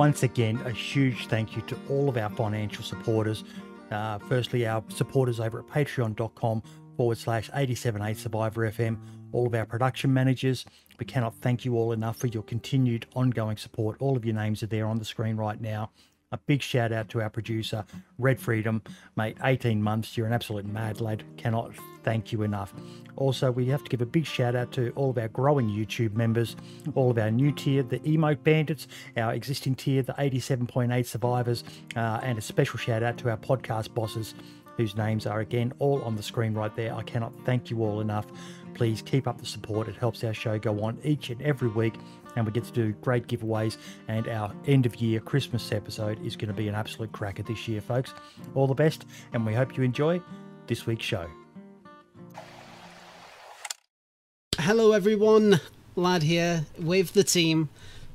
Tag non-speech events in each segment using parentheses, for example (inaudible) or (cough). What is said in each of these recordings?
Once again, a huge thank you to all of our financial supporters. Uh, firstly, our supporters over at patreon.com forward slash 878 Survivor FM, all of our production managers. We cannot thank you all enough for your continued ongoing support. All of your names are there on the screen right now. A big shout out to our producer, Red Freedom. Mate, 18 months. You're an absolute mad lad. Cannot thank you enough. Also, we have to give a big shout out to all of our growing YouTube members, all of our new tier, the Emote Bandits, our existing tier, the 87.8 Survivors, uh, and a special shout out to our podcast bosses, whose names are again all on the screen right there. I cannot thank you all enough. Please keep up the support. It helps our show go on each and every week and we get to do great giveaways. And our end of year Christmas episode is going to be an absolute cracker this year, folks. All the best, and we hope you enjoy this week's show. Hello, everyone. Lad here with the team.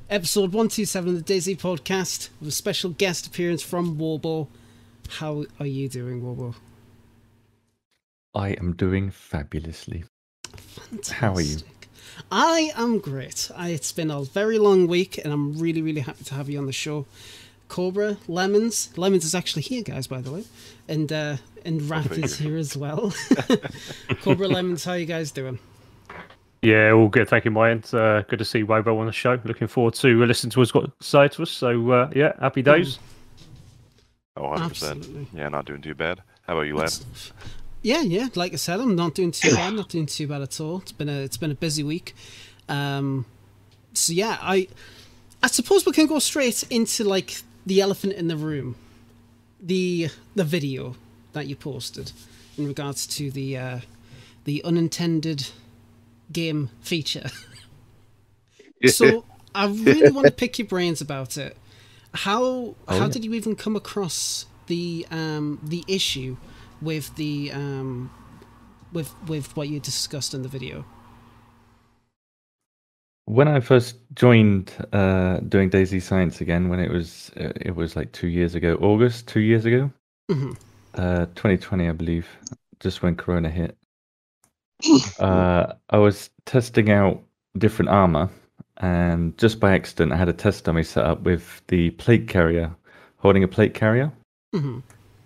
Episode 127 of the DayZ podcast with a special guest appearance from Warbo. How are you doing, Warbo? I am doing fabulously. Fantastic. How are you? I am great. I, it's been a very long week, and I'm really, really happy to have you on the show. Cobra, Lemons. Lemons is actually here, guys, by the way. And uh, and Rat is here as well. (laughs) (laughs) Cobra, Lemons, how you guys doing? Yeah, all good. Thank you, Ryan. Uh, good to see Wobo on the show. Looking forward to listening to what's got to say to us. So, uh, yeah, happy mm. days. Oh, 100%. Absolutely. Yeah, not doing too bad. How about you, lad? Yeah, yeah. Like I said, I'm not doing too bad. Not doing too bad at all. It's been a it's been a busy week. Um, so yeah, I I suppose we can go straight into like the elephant in the room, the the video that you posted in regards to the uh, the unintended game feature. so I really want to pick your brains about it. How oh, how yeah. did you even come across the um, the issue with the um, with with what you discussed in the video? When I first joined uh, doing DayZ Science again, when it was uh, it was like two years ago, August two years ago, mm-hmm. uh, 2020, I believe, just when Corona hit. (laughs) uh, I was testing out different armor, and just by accident, I had a test dummy set up with the plate carrier holding a plate carrier. Mm-hmm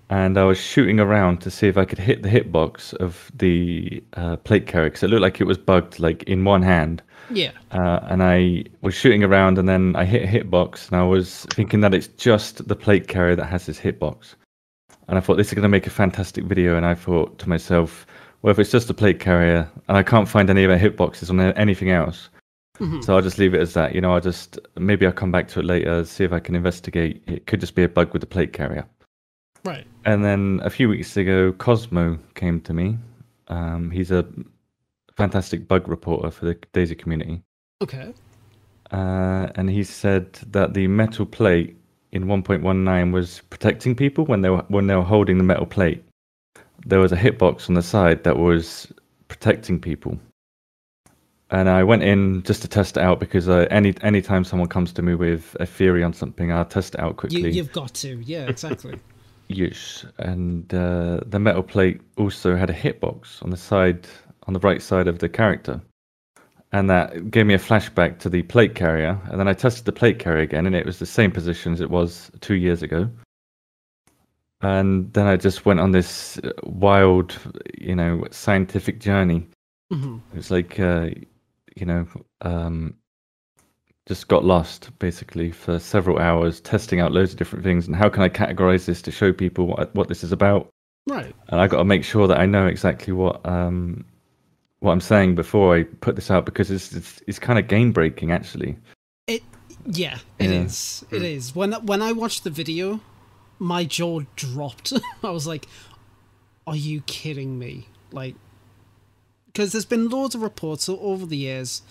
and I was shooting around to see if I could hit the hitbox of the uh, plate carrier because it looked like it was bugged, like in one hand. Yeah. Uh, and I was shooting around, and then I hit a hitbox, and I was thinking that it's just the plate carrier that has this hitbox. And I thought this is going to make a fantastic video, and I thought to myself, well, if it's just a plate carrier, and I can't find any of the hitboxes on anything else, mm-hmm. so I'll just leave it as that. You know, I'll just maybe I'll come back to it later, see if I can investigate. It could just be a bug with the plate carrier. Right. And then a few weeks ago, Cosmo came to me. Um, he's a fantastic bug reporter for the DayZ community. Okay. Uh, and he said that the metal plate in 1.19 was protecting people when they were when they were holding the metal plate. There was a hitbox on the side that was protecting people. And I went in just to test it out because uh, any anytime someone comes to me with a theory on something, I'll test it out quickly. You, have got to, yeah, exactly. Use, and uh, the metal plate also had a hitbox on the side, on the right side of the character, and that gave me a flashback to the plate carrier. And then I tested the plate carrier again, and it was the same position as it was two years ago. And then I just went on this uh, wild, you know, scientific journey. Mm-hmm. It's like, uh, you know, um, just got lost basically for several hours testing out loads of different things and how can I categorize this to show people what what this is about. Right. And I got to make sure that I know exactly what um what I'm saying before I put this out because it's it's, it's kind of game breaking actually. It yeah, it yeah. is. It is. When when I watched the video, my jaw dropped. (laughs) I was like, "Are you kidding me?" Like, because there's been loads of reports over the years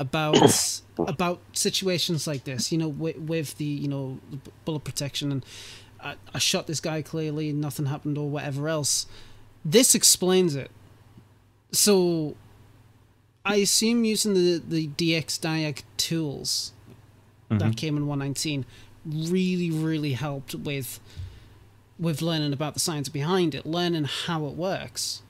about (coughs) about situations like this. You know, with, with the you know bullet protection, and I, I shot this guy clearly, and nothing happened, or whatever else. This explains it. So, I assume using the the DX Diag tools mm-hmm. that came in 119 really really helped with with learning about the science behind it, learning how it works.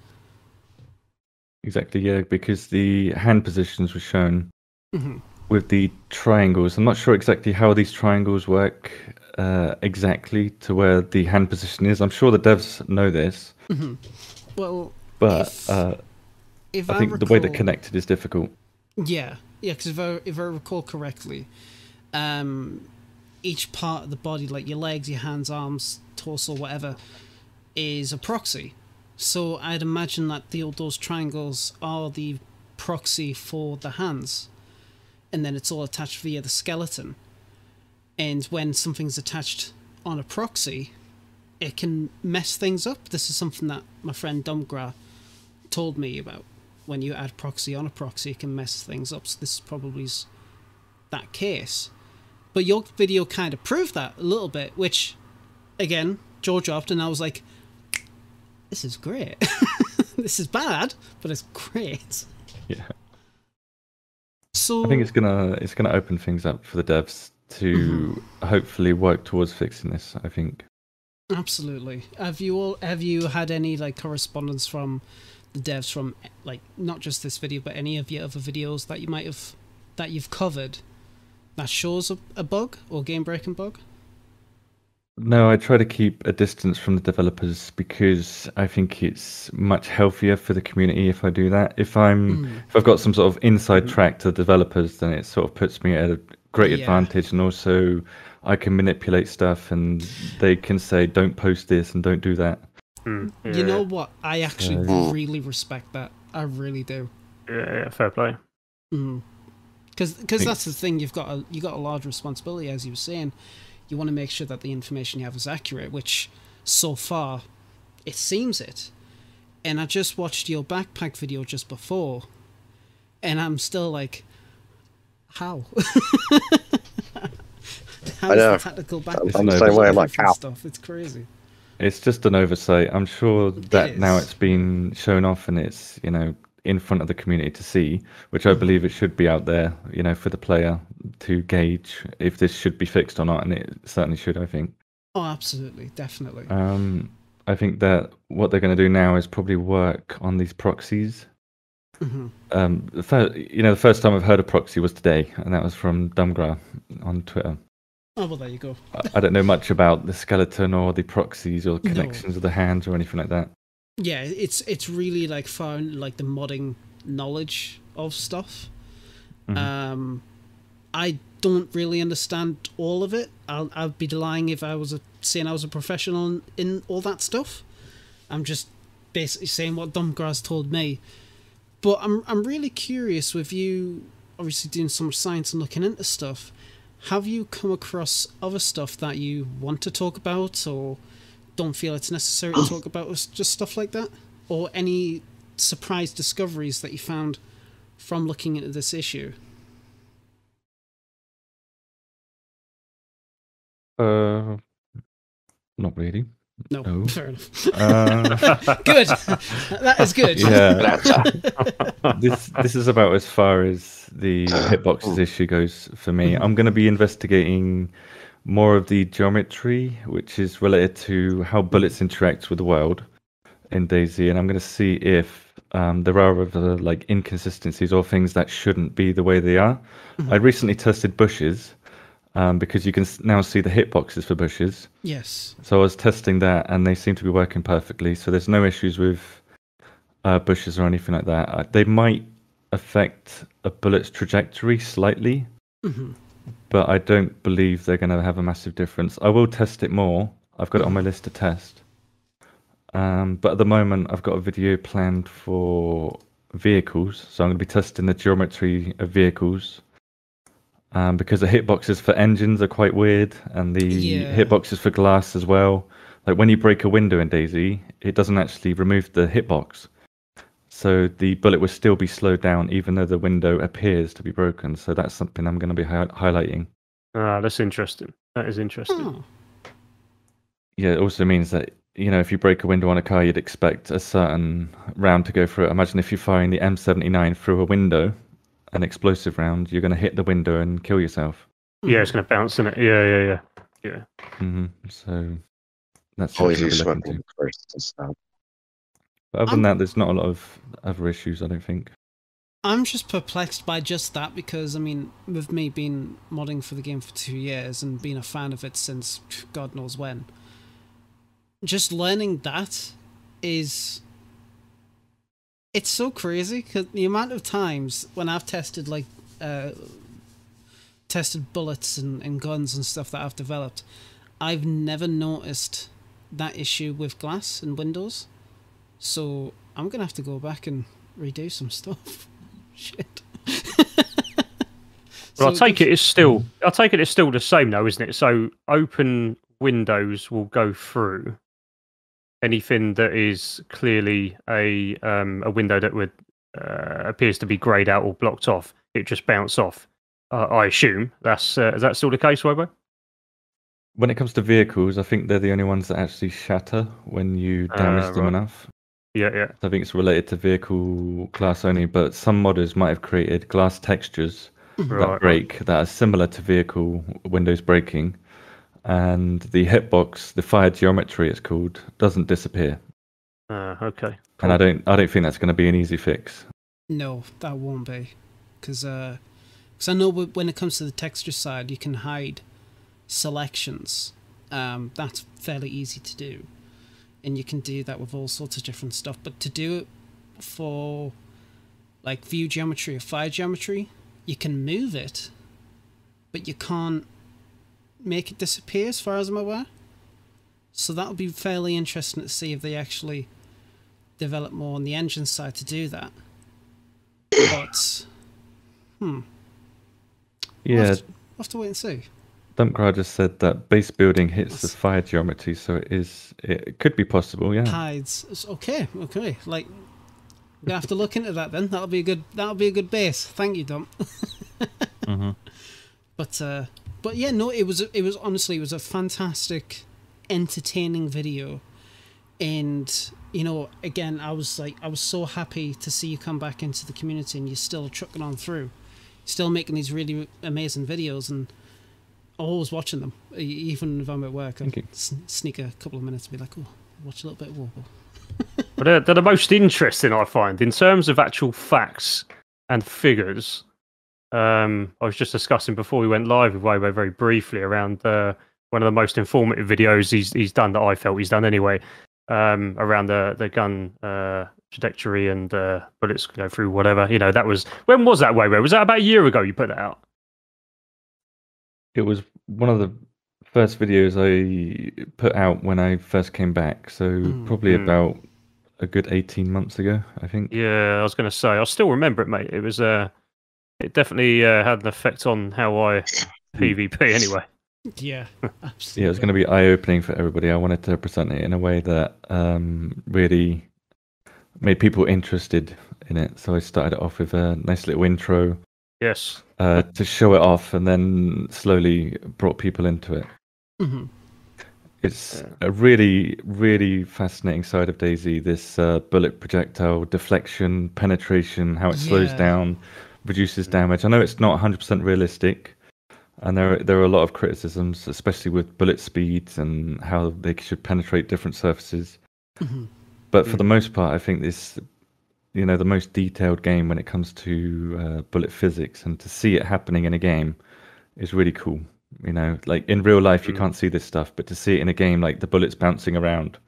Exactly, yeah, because the hand positions were shown Mm-hmm. with the triangles. I'm not sure exactly how these triangles work uh, exactly to where the hand position is. I'm sure the devs know this. Mm-hmm. Well, but if, uh, if I, I think recall, the way they're connected is difficult. Yeah, yeah, because if I if I recall correctly, um, each part of the body, like your legs, your hands, arms, torso, whatever, is a proxy. So I'd imagine that the those triangles are the proxy for the hands, and then it's all attached via the skeleton. And when something's attached on a proxy, it can mess things up. This is something that my friend Dumgra told me about. When you add proxy on a proxy, it can mess things up. So this probably is that case. But your video kind of proved that a little bit, which, again, George dropped, and I was like, this is great. (laughs) this is bad, but it's great. Yeah. So I think it's gonna it's gonna open things up for the devs to mm-hmm. hopefully work towards fixing this. I think. Absolutely. Have you all have you had any like correspondence from the devs from like not just this video but any of your other videos that you might have that you've covered that shows a, a bug or game breaking bug? No, I try to keep a distance from the developers because I think it's much healthier for the community if I do that. If I'm mm. if I've got some sort of inside track to the developers, then it sort of puts me at a great yeah. advantage, and also I can manipulate stuff, and they can say, "Don't post this and don't do that." Mm. Yeah. You know what? I actually so... really respect that. I really do. Yeah, yeah fair play. Mm because because that's the thing you've got a you got a large responsibility as you were saying you want to make sure that the information you have is accurate which so far it seems it and i just watched your backpack video just before and i'm still like how (laughs) How's I know. The technical backpack I'm the same way. I'm like, how? Stuff. It's crazy. It's just an oversight. I'm sure that it now it's been shown off and it's you know in front of the community to see, which I believe it should be out there, you know, for the player to gauge if this should be fixed or not, and it certainly should. I think. Oh, absolutely, definitely. Um, I think that what they're going to do now is probably work on these proxies. Mm-hmm. Um, the first, you know, the first time I've heard of proxy was today, and that was from Dumgra on Twitter. Oh well, there you go. I, I don't know much about the skeleton or the proxies or the connections no. of the hands or anything like that yeah, it's it's really like found like the modding knowledge of stuff. Mm-hmm. Um, I don't really understand all of it. I'll I'd be lying if I was a, saying I was a professional in, in all that stuff. I'm just basically saying what Dumgrass told me. But I'm I'm really curious with you obviously doing so much science and looking into stuff. Have you come across other stuff that you want to talk about or don't feel it's necessary to talk about just stuff like that? Or any surprise discoveries that you found from looking into this issue? Uh, not really. No, no. (laughs) fair enough. Uh, (laughs) good. that is good. Yeah. (laughs) this this is about as far as the (coughs) hitboxes issue goes for me. I'm going to be investigating more of the geometry, which is related to how bullets interact with the world in DayZ, and I'm going to see if um, there are other like inconsistencies or things that shouldn't be the way they are. Mm-hmm. I recently tested bushes um, because you can now see the hitboxes for bushes. Yes. So I was testing that, and they seem to be working perfectly. So there's no issues with uh, bushes or anything like that. Uh, they might affect a bullet's trajectory slightly. Mm-hmm but I don't believe they're going to have a massive difference. I will test it more. I've got it on my list to test. Um, but at the moment, I've got a video planned for vehicles, so I'm going to be testing the geometry of vehicles. Um, because the hitboxes for engines are quite weird, and the yeah. hitboxes for glass as well. Like when you break a window in DayZ, it doesn't actually remove the hitbox. So the bullet will still be slowed down even though the window appears to be broken. So that's something I'm going to be hi- highlighting. Ah, that's interesting. That is interesting. Oh. Yeah, it also means that you know if you break a window on a car, you'd expect a certain round to go through it. Imagine if you're firing the M79 through a window, an explosive round, you're going to hit the window and kill yourself. Yeah, it's going to bounce in it. Yeah, yeah, yeah, yeah. Mm-hmm. So that's always useful first but other than that, there's not a lot of other issues, I don't think. I'm just perplexed by just that because I mean, with me being modding for the game for two years and being a fan of it since God knows when, just learning that is it's so crazy because the amount of times when I've tested like uh, tested bullets and, and guns and stuff that I've developed, I've never noticed that issue with glass and windows. So I'm gonna have to go back and redo some stuff. (laughs) Shit. (laughs) well, I take it it's still. I take it it's still the same though, isn't it? So open windows will go through anything that is clearly a um, a window that would uh, appears to be grayed out or blocked off. It just bounce off. Uh, I assume that's uh, is that still the case, Wobo? When it comes to vehicles, I think they're the only ones that actually shatter when you damage uh, them enough. Yeah, yeah. I think it's related to vehicle class only, but some modders might have created glass textures right. that break that are similar to vehicle windows breaking, and the hitbox, the fire geometry, it's called, doesn't disappear. Uh, okay. Cool. And I don't, I don't think that's going to be an easy fix. No, that won't be, because uh, cause I know when it comes to the texture side, you can hide selections. Um, that's fairly easy to do and you can do that with all sorts of different stuff. But to do it for like view geometry or fire geometry, you can move it, but you can't make it disappear as far as I'm aware. So that would be fairly interesting to see if they actually develop more on the engine side to do that. But, hmm. Yeah. We'll have to, we'll have to wait and see. Dumpgrad just said that base building hits the fire geometry, so it is it could be possible, yeah. Hides. It's okay, okay. Like we have to look into that then. That'll be a good that'll be a good base. Thank you, Dump. (laughs) mm-hmm. But uh but yeah, no, it was it was honestly it was a fantastic entertaining video. And you know, again, I was like I was so happy to see you come back into the community and you're still trucking on through. Still making these really amazing videos and always watching them, even if I'm at work. I sneak a couple of minutes and be like, "Oh, watch a little bit of Wobo." (laughs) but they're, they're, the most interesting I find in terms of actual facts and figures. Um, I was just discussing before we went live with Wobo very briefly around uh, one of the most informative videos he's he's done that I felt he's done anyway. Um, around the the gun uh, trajectory and uh, bullets go through whatever. You know, that was when was that Wobo? Was that about a year ago? You put that out? It was one of the first videos I put out when I first came back, so mm. probably mm. about a good 18 months ago, I think. Yeah, I was going to say, I still remember it, mate. It was, uh, it definitely uh, had an effect on how I (laughs) PvP anyway. Yeah, (laughs) absolutely. Yeah, it was going to be eye opening for everybody. I wanted to present it in a way that um, really made people interested in it. So I started it off with a nice little intro. Yes uh, to show it off, and then slowly brought people into it. Mm-hmm. It's a really, really fascinating side of DayZ. This uh, bullet projectile deflection, penetration, how it slows down, reduces damage. I know it's not 100% realistic, and there are, there are a lot of criticisms, especially with bullet speeds and how they should penetrate different surfaces. Mm-hmm. But for the most part, I think this you know the most detailed game when it comes to uh, bullet physics, and to see it happening in a game is really cool. You know, like in real life, you mm. can't see this stuff, but to see it in a game, like the bullets bouncing around,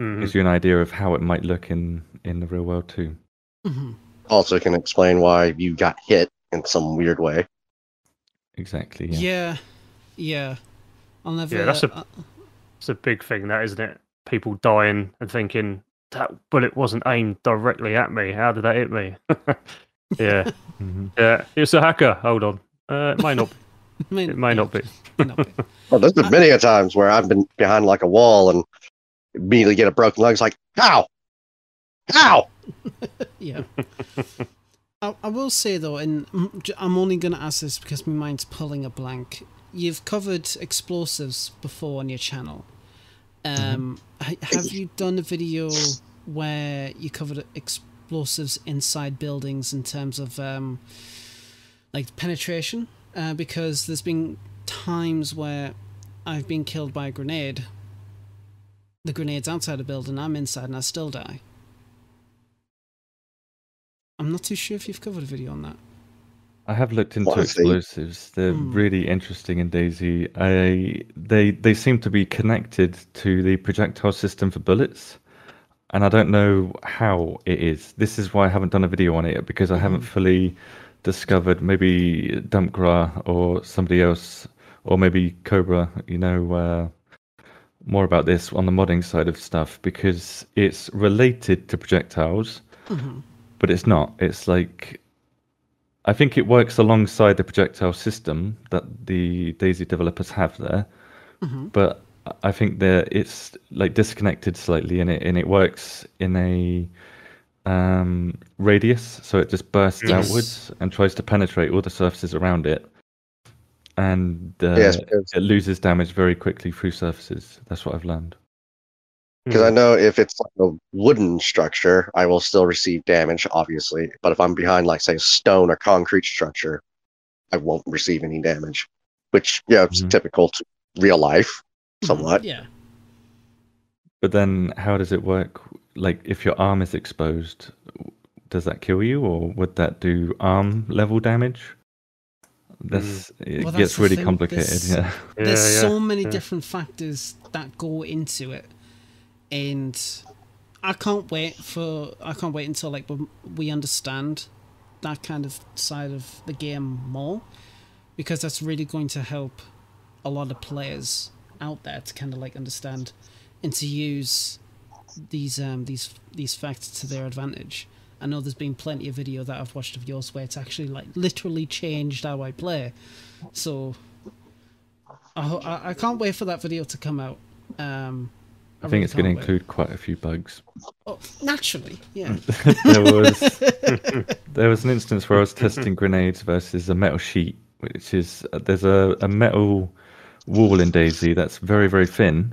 mm-hmm. gives you an idea of how it might look in in the real world too. Mm-hmm. Also, can explain why you got hit in some weird way. Exactly. Yeah. Yeah. yeah. I'll never. Yeah, that's a. Uh, it's a big thing, that isn't it? People dying and thinking, that bullet wasn't aimed directly at me. How did that hit me? (laughs) yeah, mm-hmm. yeah. It's a hacker. Hold on. Uh, it might not. Be. (laughs) it (laughs) may not be. well, there's been many a times where I've been behind like a wall and immediately get a broken leg. It's like, how? How? yeah. I, I will say though, and I'm only going to ask this because my mind's pulling a blank. You've covered explosives before on your channel. Um, have you done a video where you covered explosives inside buildings in terms of um, like penetration? Uh, because there's been times where I've been killed by a grenade. The grenade's outside a building, I'm inside, and I still die. I'm not too sure if you've covered a video on that. I have looked into Honestly. explosives. They're Hmm. really interesting in DayZ. I they they seem to be connected to the projectile system for bullets, and I don't know how it is. This is why I haven't done a video on it because I haven't fully discovered. Maybe Dumpgra or somebody else, or maybe Cobra. You know. Uh, more about this on the modding side of stuff because it's related to projectiles, but it's not. It's like I think it works alongside the projectile system that the DayZ developers have there, but I think that it's like disconnected slightly, and it and it works in a um, radius, so it just bursts Yes. outwards and tries to penetrate all the surfaces around it, and uh, Yes, it loses damage very quickly through surfaces. That's what I've learned. Because I hmm. know if it's like a wooden structure, I will still receive damage, obviously. But if I'm behind, like say, a stone or concrete structure, I won't receive any damage, which yeah, it's Mhm. typical to real life, hmm. somewhat. Yeah. But then, how does it work? Like, if your arm is exposed, does that kill you, or would that do arm level damage? That's mm. it Well, gets really thing, complicated. this- Yeah, Yeah, There's yeah, so many yeah. different factors that go into it, and I can't wait for I can't wait until like we- understand that kind of side of the game more, because that's really going to help a lot of players out there to kind of like understand and to use these um these these facts to their advantage. I know there's been plenty of video that I've watched of yours where it's actually like literally changed how I play. So I I can't wait for that video to come out. Um, I think really it's going to include quite a few bugs. Oh, naturally, yeah. (laughs) there was (laughs) there was an instance where I was testing grenades versus a metal sheet, which is there's a, a metal wall in DayZ that's very very thin,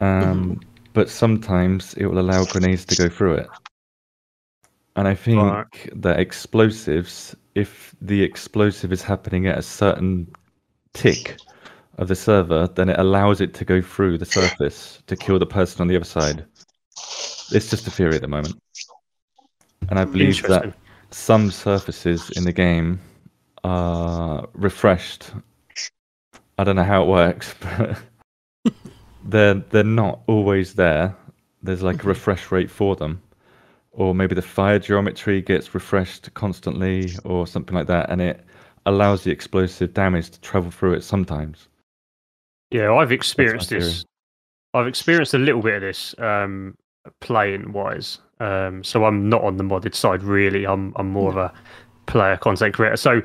um, but sometimes it will allow grenades to go through it. And I think Right. that explosives, if the explosive is happening at a certain tick of the server, then it allows it to go through the surface to kill the person on the other side. It's just a theory at the moment. And I believe that some surfaces in the game are refreshed. I don't know how it works, (laughs) but they're they're not always there. There's like a mm-hmm. refresh rate for them. Or maybe the fire geometry gets refreshed constantly or something like that and it allows the explosive damage to travel through it sometimes. Yeah, I've experienced this. I've experienced a little bit of this um, playing wise. Um, so I'm not on the modded side really. I'm I'm more of a player content creator. So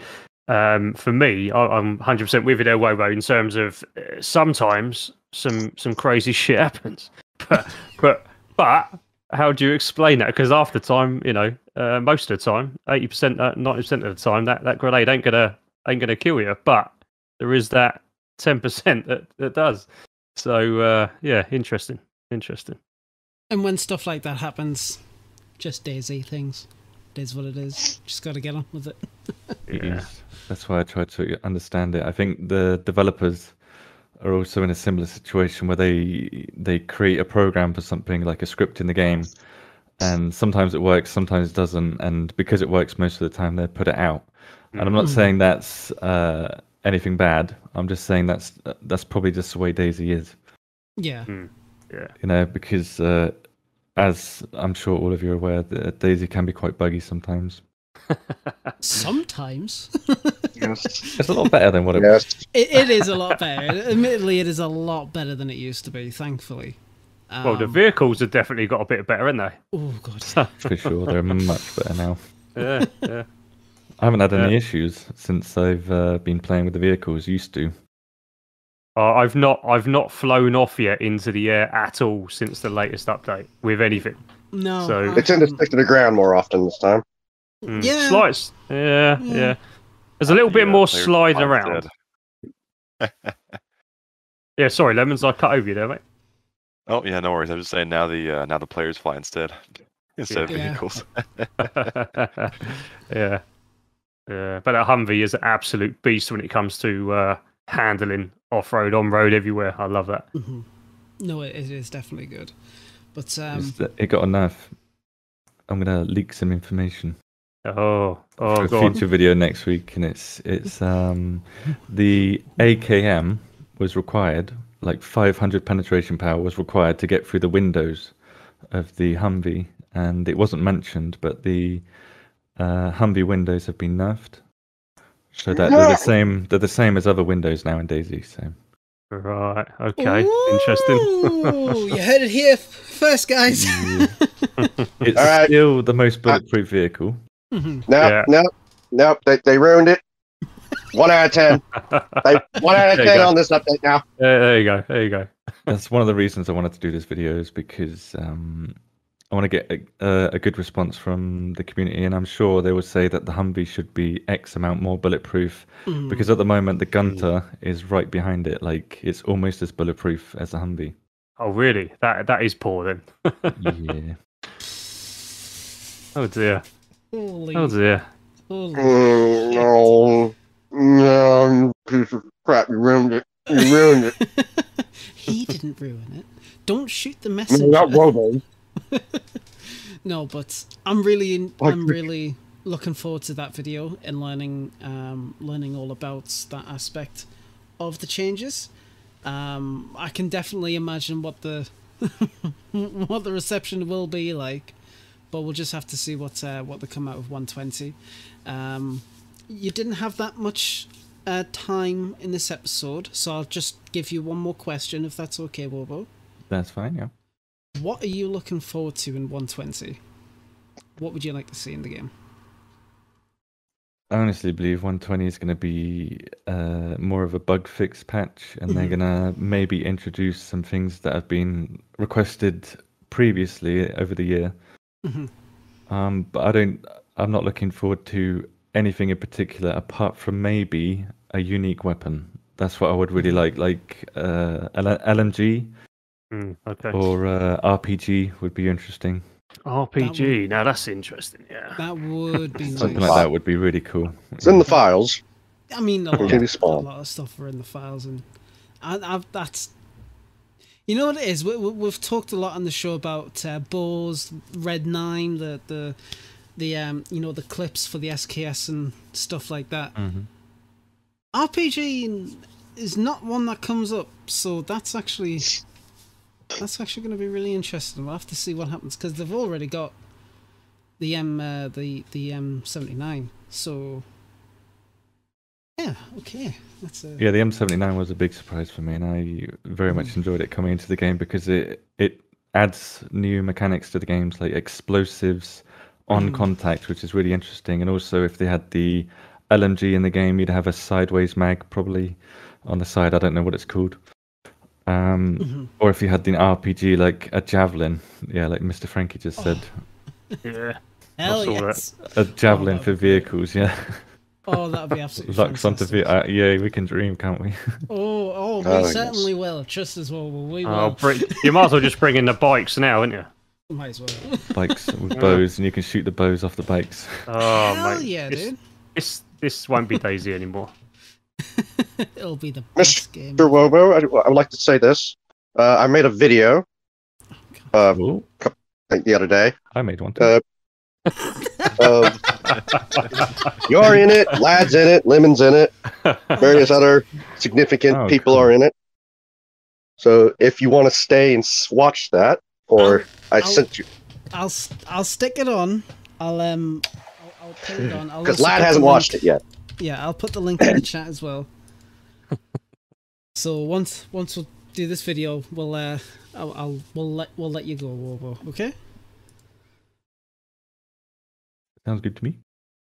um, for me, I, I'm 100% with you there, Wobo, in terms of uh, sometimes some some crazy (laughs) shit happens. But but but how do you explain that? Because half the time, you know, uh, most of the time, 80%, uh, 90% of the time, that, that grenade ain't gonna ain't gonna kill you. But there is that 10% that, that does. So uh, yeah, interesting, interesting. And when stuff like that happens, just DayZ things. It is what it is. Just got to get on with it. It Yeah. That's why I try to understand it. I think the developers are also in a similar situation where they they create a program for something like a script in the game, and sometimes it works, sometimes it doesn't, and because it works most of the time, they put it out. And I'm not saying that's uh, anything bad. I'm just saying that's that's probably just the way DayZ is. Yeah. Yeah, You know, because uh, as I'm sure all of you are aware, that DayZ can be quite buggy sometimes. (laughs) Sometimes. Yes. It's a lot better than what it Yes. it, it is a lot better. Admittedly, it is a lot better than it used to be, thankfully. well, the Um, vehicles have definitely got a bit better, haven't they? Oh, God. (laughs) for sure. They're much better now. Yeah, yeah. I haven't had any Yeah. issues since I've uh, been playing with the vehicles. Used to. Uh, I've not I've not flown off yet into the air at all since the latest update with anything. No. So- I They tend to stick to the ground more often this time. Mm. Yeah. Slides. Yeah, Yeah. yeah. There's a little bit Yeah, more players sliding around. (laughs) Yeah, sorry, lemons. I cut over you there, mate. Oh yeah, no worries. I'm just saying now the uh, now the players fly instead (laughs) instead of vehicles. (laughs) yeah, yeah. But that Humvee is an absolute beast when it comes to uh, handling off road, on road, everywhere. I love that. Mhm. No, it, it is definitely good. But um, It's- it got a nerf. I'm gonna leak some information Oh, oh, for a go on. future video next week, and it's it's um the AKM was required, like 500 penetration power was required to get through the windows of the Humvee, and it wasn't mentioned, but the uh, Humvee windows have been nerfed, so that they're the same. They're the same as other windows now in DayZ. So Right. Okay. Interesting. You (laughs) heard it here first, guys. (laughs) it's All right. still the most bulletproof vehicle. Mhm. No, Yeah. no, no. They, they ruined it. One out of ten. (laughs) They, one out of There ten on this update now. there, there you go. There you go. That's one of the reasons I wanted to do this video is because um, I want to get a, a, a good response from the community, and I'm sure they will say that the Humvee should be X amount more bulletproof Mhm. because at the moment the Gunter is right behind it, like it's almost as bulletproof as the Humvee. Oh, really? That that is poor then. yeah, (laughs) Oh dear. Holy, Oh dear. holy Mm, no, no, you piece of crap. You ruined it. You ruined it. (laughs) he didn't ruin it. Don't shoot the I mean, messenger. not Wobo. (laughs) No, but I'm really, in, Like- I'm really looking forward to that video and learning, um, learning all about that aspect of the changes. Um, I can definitely imagine what the (laughs) what the reception will be like, but we'll just have to see what uh, what they come out of 120. Um, you didn't have that much uh, time in this episode, so I'll just give you one more question, if that's okay, Wobo. that's fine. Yeah. What are you looking forward to in 120? What would you like to see in the game? I honestly believe 120 is going to be uh, more of a bug fix patch, and they're Mhm. going to maybe introduce some things that have been requested previously over the year. Mhm. Um, but I don't. I'm not looking forward to anything in particular apart from maybe a unique weapon. That's what I would really like, like uh, L- LMG Hmm, okay. or uh, RPG would be interesting. RPG. Now that's interesting. Yeah. That would be (laughs) Something nice. like that would be really cool. It's in the files. I mean, a lot, Can a lot of stuff are in the files, and and I've, that's. You know what it is? We, we, we've talked a lot on the show about uh, Bose, Red Nine, the the the um you know the clips for the SKS and stuff like that. Mhm. RPG is not one that comes up, so that's actually that's actually going to be really interesting. We'll have to see what happens because they've already got the M uh, the the M seventy nine. So yeah, okay, that's a Yeah, the M79 was a big surprise for me, and I very much enjoyed it coming into the game because it it adds new mechanics to the games like explosives on Mm. contact, which is really interesting. And also, if they had the LMG in the game, you'd have a sideways mag probably on the side. I don't know what it's called. Um, Mhm. or if you had the RPG like a javelin, yeah, like Mr. Frankie just said, (laughs) Yeah. hell saw that. yes. a javelin that for would be great. vehicles, yeah, Oh, that would be absolutely (laughs) locks onto fantastic. ve- uh, yeah, we can dream, can't we? (laughs) Oh, oh, we Oh, yes. certainly will. Just as well, we will. Oh, bring, you might as well just bring in the bikes now, wouldn't you? Might as well. bikes with bows, and you can shoot the bows off the bikes. Oh, hell mate. yeah, this, dude. This this won't be DayZ anymore. (laughs) It'll be the Mr. best game. Mr. Wobo, I, I would like to say this. Uh, I made a video uh, Oh, the other day. I made one too. Uh, of you're in it, Lad's in it, Lemon's in it, various (laughs) other significant Oh, people cool. are in it. So if you want to stay and watch that, or I I'll- sent you I'll s- I'll stick it on. I'll um I'll, I'll put it on. Because Lad hasn't watched it yet. Yeah, I'll put the link in the chat as well. So once once we'll do this video, we'll uh I'll, I'll we'll let we'll let you go, Wobo. Okay. Sounds good to me.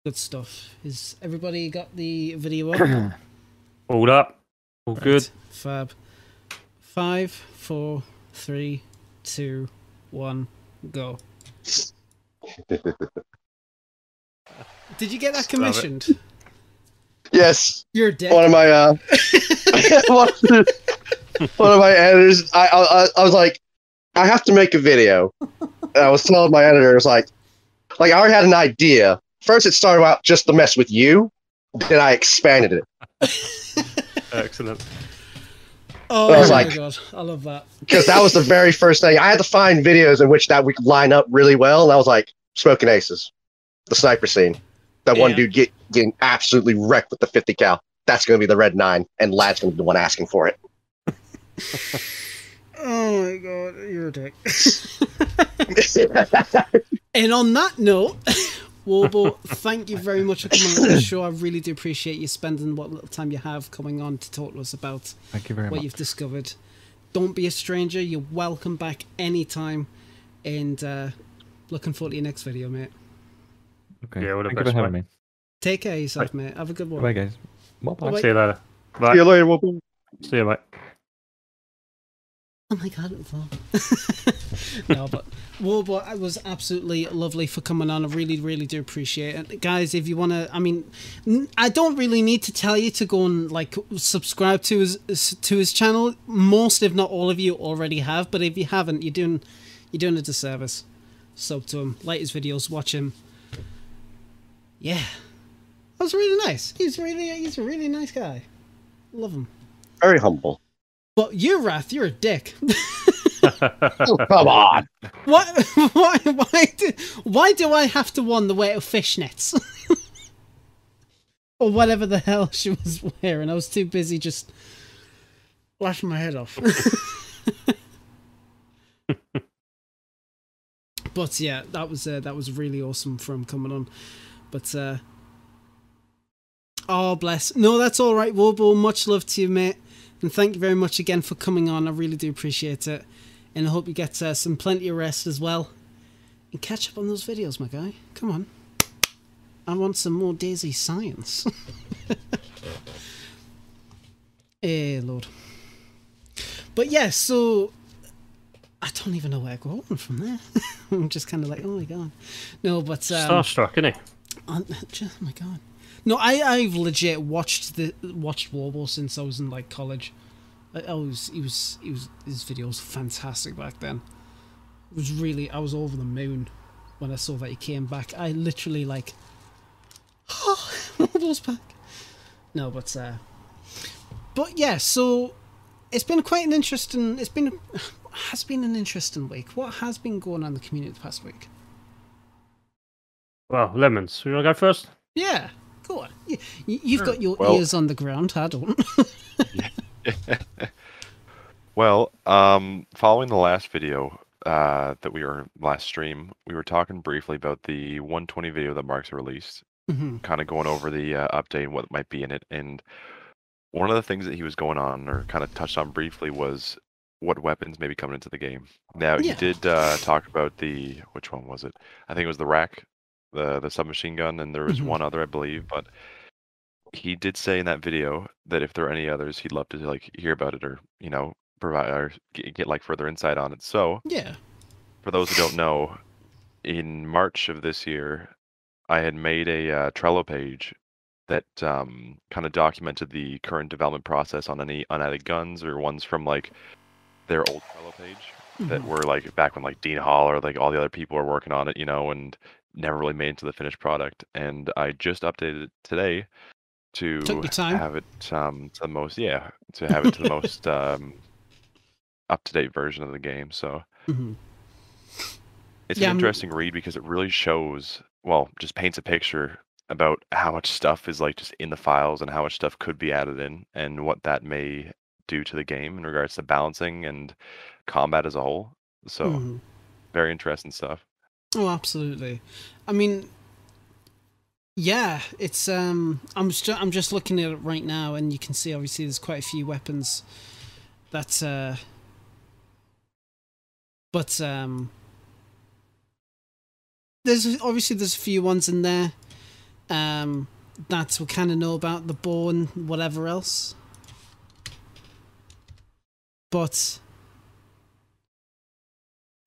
Good stuff. Is everybody got the video up? (clears throat) All up. All good. Right, Fab. Five, four, three, two, one, go. (laughs) Did you get that commissioned? Yes, You're dead. one of my uh, (laughs) (laughs) one, of the- one of my editors. I, I I was like, I have to make a video. And I was telling my editor, I was like, like I already had an idea. First, it started out just to mess with you. Then I expanded it. (laughs) Excellent. oh I was my like- god, I love that. because that was the very first thing. I had to find videos in which that would line up really well, and I was like, Smoking Aces, the sniper scene. That one dude get, getting absolutely wrecked with the 50 cal. That's going to be the red nine, and Lad's going to be the one asking for it. (laughs) Oh my god, you're a dick. (laughs) and on that note, (laughs) Warbo, thank you very much for coming on the show. I really do appreciate you spending what little time you have coming on to talk to us about Thank you very what much. you've discovered. Don't be a stranger. You're welcome back anytime. And uh, looking forward to your next video, mate. Okay. Yeah, all the Thank you best, for having mate. me. Take care of yourself, mate. Have a good one. Bye, guys. Bye bye. See you later. Bye. See you later, Whoopi. See you, mate. Oh my god, it was (laughs) no, but Warbo, it was absolutely lovely for coming on. I really, really do appreciate it, guys. If you want to, I mean, I don't really need to tell you to go and like subscribe to his to his channel. Most, if not all of you, already have. But if you haven't, you're doing you're doing a disservice. Sub to him, like his videos, watch him. Yeah, that was really nice. He's really he's a really nice guy. Love him. Very humble. But you, Wrath, you're a dick. Oh, come on. (laughs) What? Why? Why do? Why do I have to want the wear of fishnets? (laughs) or whatever the hell she was wearing. I was too busy just laughing my head off. (laughs) but yeah, that was uh, that was really awesome from coming on. But uh, oh bless. No, that's all right, Warbo. Much love to you, mate, and thank you very much again for coming on. I really do appreciate it and I hope you get uh, some plenty of rest as well. And catch up on those videos, my guy. Come on. I want some more DayZ science. (laughs) Eh, Lord. But yeah, so I don't even know where I go from there. (laughs) I'm just kind of like, oh my god. No, but um, Starstruck, isn't he? Oh (laughs) my god. No, I I've legit watched the watched Wobo since I was in like college. I, I was he was he was his video was fantastic back then. It was really I was over the moon when I saw that he came back. I literally like (laughs) oh Wobo's back. No, but uh but yeah, so it's been quite an interesting it's been (sighs) has been an interesting week. What has been going on in the community the past week? Well, Lemons. You want to go first? Yeah, go on. You, you've got your Well- ears on the ground. I don't. (laughs) (laughs) Well, um, following the last video uh, that we were last stream, we were talking briefly about the 120 video that Mark's released, Mhm. kind of going over the uh, update and what might be in it. And one of the things that he was going on, or kind of touched on briefly, was what weapons may be coming into the game. Now Yeah. he did uh, talk about the which one was it? I think it was the rack, the the submachine gun, and there was Mhm. one other, I believe, but he did say in that video that if there are any others, he'd love to like hear about it or you know provide or get, get like further insight on it. So Yeah. for those who don't know, in March of this year, I had made a uh, Trello page that um, kind of documented the current development process on any unadded guns or ones from like their old Trello page that Mhm. were like back when like Dean Hall or like all the other people were working on it, you know, and never really made it to the finished product. And I just updated it today to Took your time. have it um, to the most, yeah, to have it to the (laughs) most um, up to date version of the game. So Mhm. it's Yeah, an I'm- interesting read because it really shows, well, just paints a picture about how much stuff is like just in the files and how much stuff could be added in and what that may do to the game in regards to balancing and combat as a whole. So Mhm. very interesting stuff. Oh, absolutely. I mean, yeah, it's um. I'm just I'm just looking at it right now, and you can see obviously there's quite a few weapons that. uh But um. There's obviously there's a few ones in there, um, that we kind of know about the bow and whatever else. But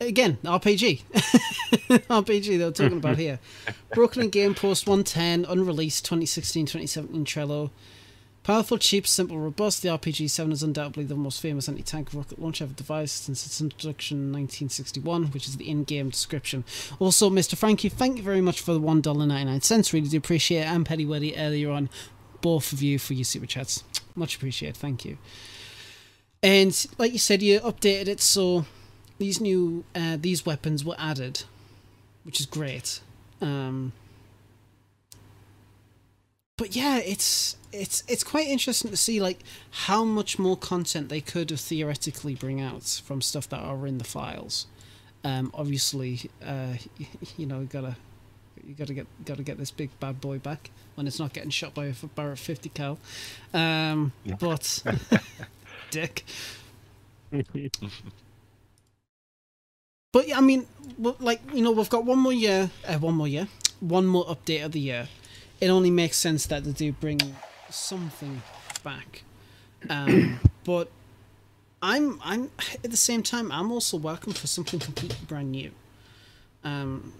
again, RPG. (laughs) RPG they were talking about here. (laughs) Brooklyn Game Post 110, unreleased 2016 2017 Trello. Powerful, cheap, simple, robust, the RPG 7 is undoubtedly the most famous anti tank rocket launcher ever devised since its introduction in 1961, which is the in game description. Also, Mr. Frankie, thank you very much for the $1.99. Really do appreciate it. And Petty Weddy earlier on, both of you for your super chats. Much appreciated. Thank you. And like you said, you updated it so these new uh, these weapons were added which is great. Um, but yeah, it's it's it's quite interesting to see like how much more content they could have theoretically bring out from stuff that are in the files. Um, obviously, uh, you know, gotta you gotta get gotta get this big bad boy back when it's not getting shot by a Barrett fifty cal. Um, but (laughs) (laughs) dick. (laughs) but yeah, I mean, like you know, we've got one more year, uh, one more year, one more update of the year. It only makes sense that they do bring something back. Um, (coughs) but I'm I'm at the same time I'm also welcome for something completely brand new. Um,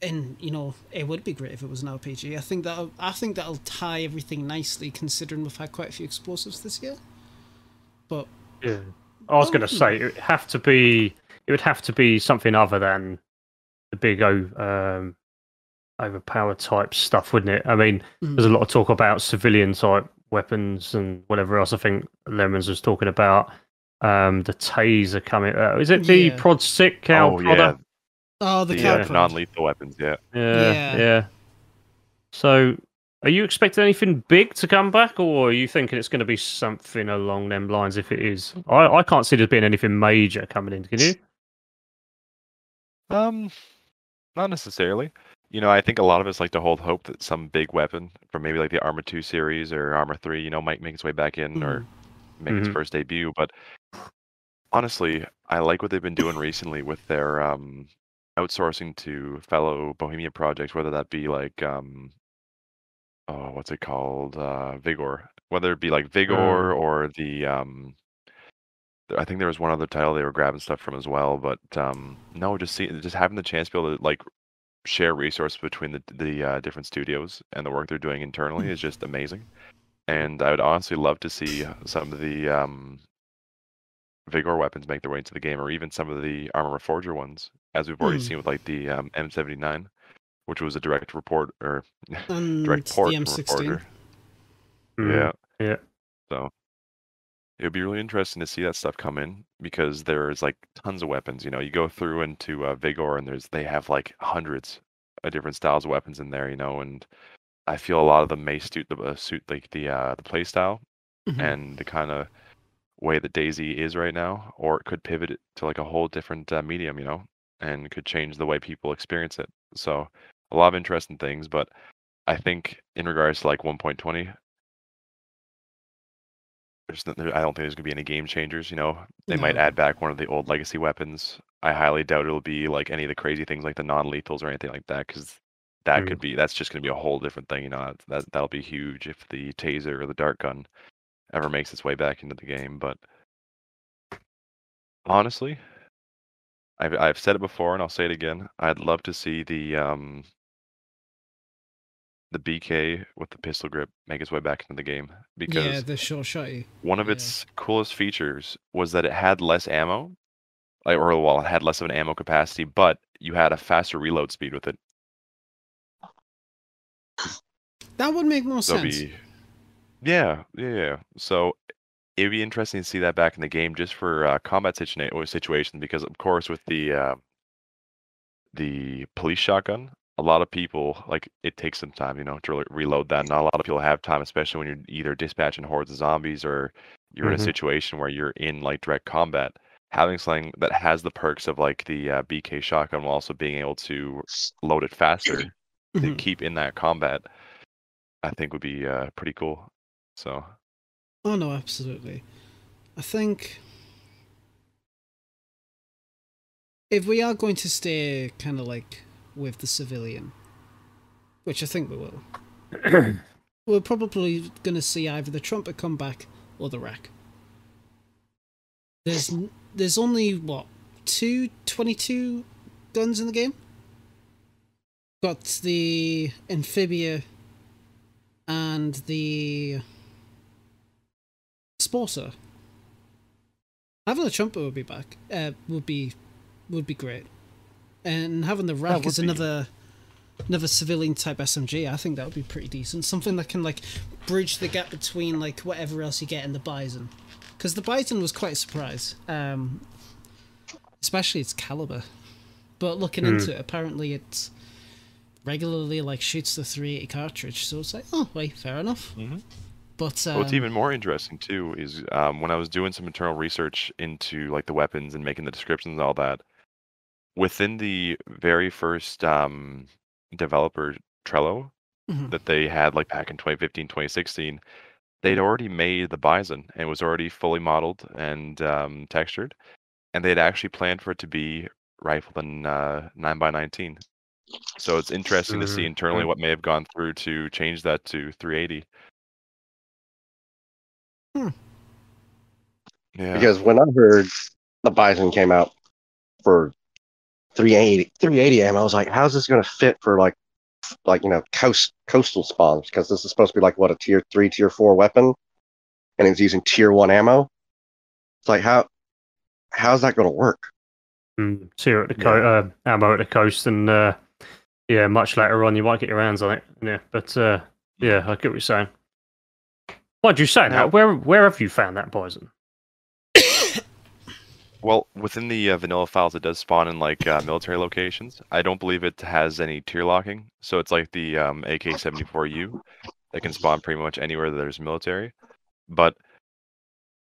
and you know it would be great if it was an RPG. I think that I think that'll tie everything nicely, considering we've had quite a few explosives this year. But yeah, I was going to say it have to be it would have to be something other than the big um, overpowered type stuff, wouldn't it? I mean, mm. there's a lot of talk about civilian type weapons and whatever else. I think Lemons was talking about um, the taser coming. Uh, is it the yeah. Prod Sick cow? Oh, yeah. Oh, the, the uh, non-lethal weapons. Yeah. yeah. Yeah. Yeah. So, are you expecting anything big to come back, or are you thinking it's going to be something along them lines? If it is, I, I can't see there being anything major coming in. Can you? Um, not necessarily. You know, I think a lot of us like to hold hope that some big weapon from maybe like the Arma 2 series or Arma 3, you know, might make its way back in mm. or mm-hmm. make mm-hmm. its first debut. But honestly, I like what they've been doing recently with their um, outsourcing to fellow Bohemia projects, whether that be like um, oh, what's it called, uh, Vigor, whether it be like Vigor mm. or the um, I think there was one other title they were grabbing stuff from as well, but um, no, just see, just having the chance to be able to like share resources between the the uh, different studios and the work they're doing internally is just amazing. And I would honestly love to see some of the um, Vigor weapons make their way into the game, or even some of the Arma Reforger ones, as we've already mm. seen with like the um, M79, which was a direct report or (laughs) direct port from Reforger. Mm. Yeah, yeah. So it would be really interesting to see that stuff come in because there's like tons of weapons. You know, you go through into uh, Vigor and there's they have like hundreds of different styles of weapons in there. You know, and I feel a lot of them may suit the uh, suit like the uh, the play style mm-hmm. and the kind of way that DayZ is right now, or it could pivot it to like a whole different uh, medium. You know, and could change the way people experience it. So a lot of interesting things, but I think in regards to like 1.20, there's I don't think there's gonna be any game changers. You know, they no. might add back one of the old legacy weapons. I highly doubt it'll be like any of the crazy things like the non-lethals or anything like that, because that mm. could be that's just gonna be a whole different thing. You know, that that'll be huge if the taser or the dart gun ever makes its way back into the game. But honestly, I've I've said it before and I'll say it again. I'd love to see the um the BK with the pistol grip make its way back into the game because yeah, the short shotty. One of yeah. its coolest features was that it had less ammo, like or well, it had less of an ammo capacity, but you had a faster reload speed with it. That would make more so sense. Be, yeah, yeah, yeah. So it'd be interesting to see that back in the game just for uh, combat situa- situation because of course with the uh, the police shotgun a lot of people like it takes some time you know to re- reload that not a lot of people have time especially when you're either dispatching hordes of zombies or you're mm-hmm. in a mm-hmm. situation where you're in like direct combat having something that has the perks of like the uh, bk shotgun while also being able to load it faster (coughs) mm-hmm. to keep in that combat i think would be uh, pretty cool so Oh no, absolutely. I think if we are going to stay kind of like with the civilian, which I think we will, (clears throat) we're probably going to see either the trumpet come back or the rack. There's there's only what two 22 guns in the game. Got the amphibia and the Sporter. Having the trumpet would be back. Uh, would be would be great, and having the rack is another another civilian type SMG. I think that would be pretty decent. Something that can like bridge the gap between like whatever else you get in the Bison, because the Bison was quite a surprise. Um, especially its caliber. But looking Hmm. into it, apparently it's regularly like shoots the 380 cartridge. So it's like, oh wait, fair enough. Mhm. But um, What's even more interesting too is um, when I was doing some internal research into like the weapons and making the descriptions and all that. Within the very first um, developer Trello Mhm. that they had like back in 2015, 2016, they'd already made the Bison and it was already fully modeled and um, textured, and they'd actually planned for it to be rifled in uh, 9x19. So it's interesting to see internally what may have gone through to change that to 380. Hmm. Yeah. Because when I heard the Bison came out for 380, 380 ammo, I was like, how's this going to fit for like, like you know, coast coastal spawns? Because this is supposed to be like what a tier three, tier four weapon, and it's using tier one ammo. It's like how, how's that going to work? Mm, Tier at the co- uh, ammo at the coast, and uh, yeah, much later on you might get your hands on it. Yeah, but uh, yeah, I get what you're saying. Why'd you say Now- that? Where where have you found that bison? (coughs) Well, within the uh, vanilla files, it does spawn in like uh, military locations. I don't believe it has any tier locking, so it's like the um, AK-74U that can spawn pretty much anywhere that there's military. But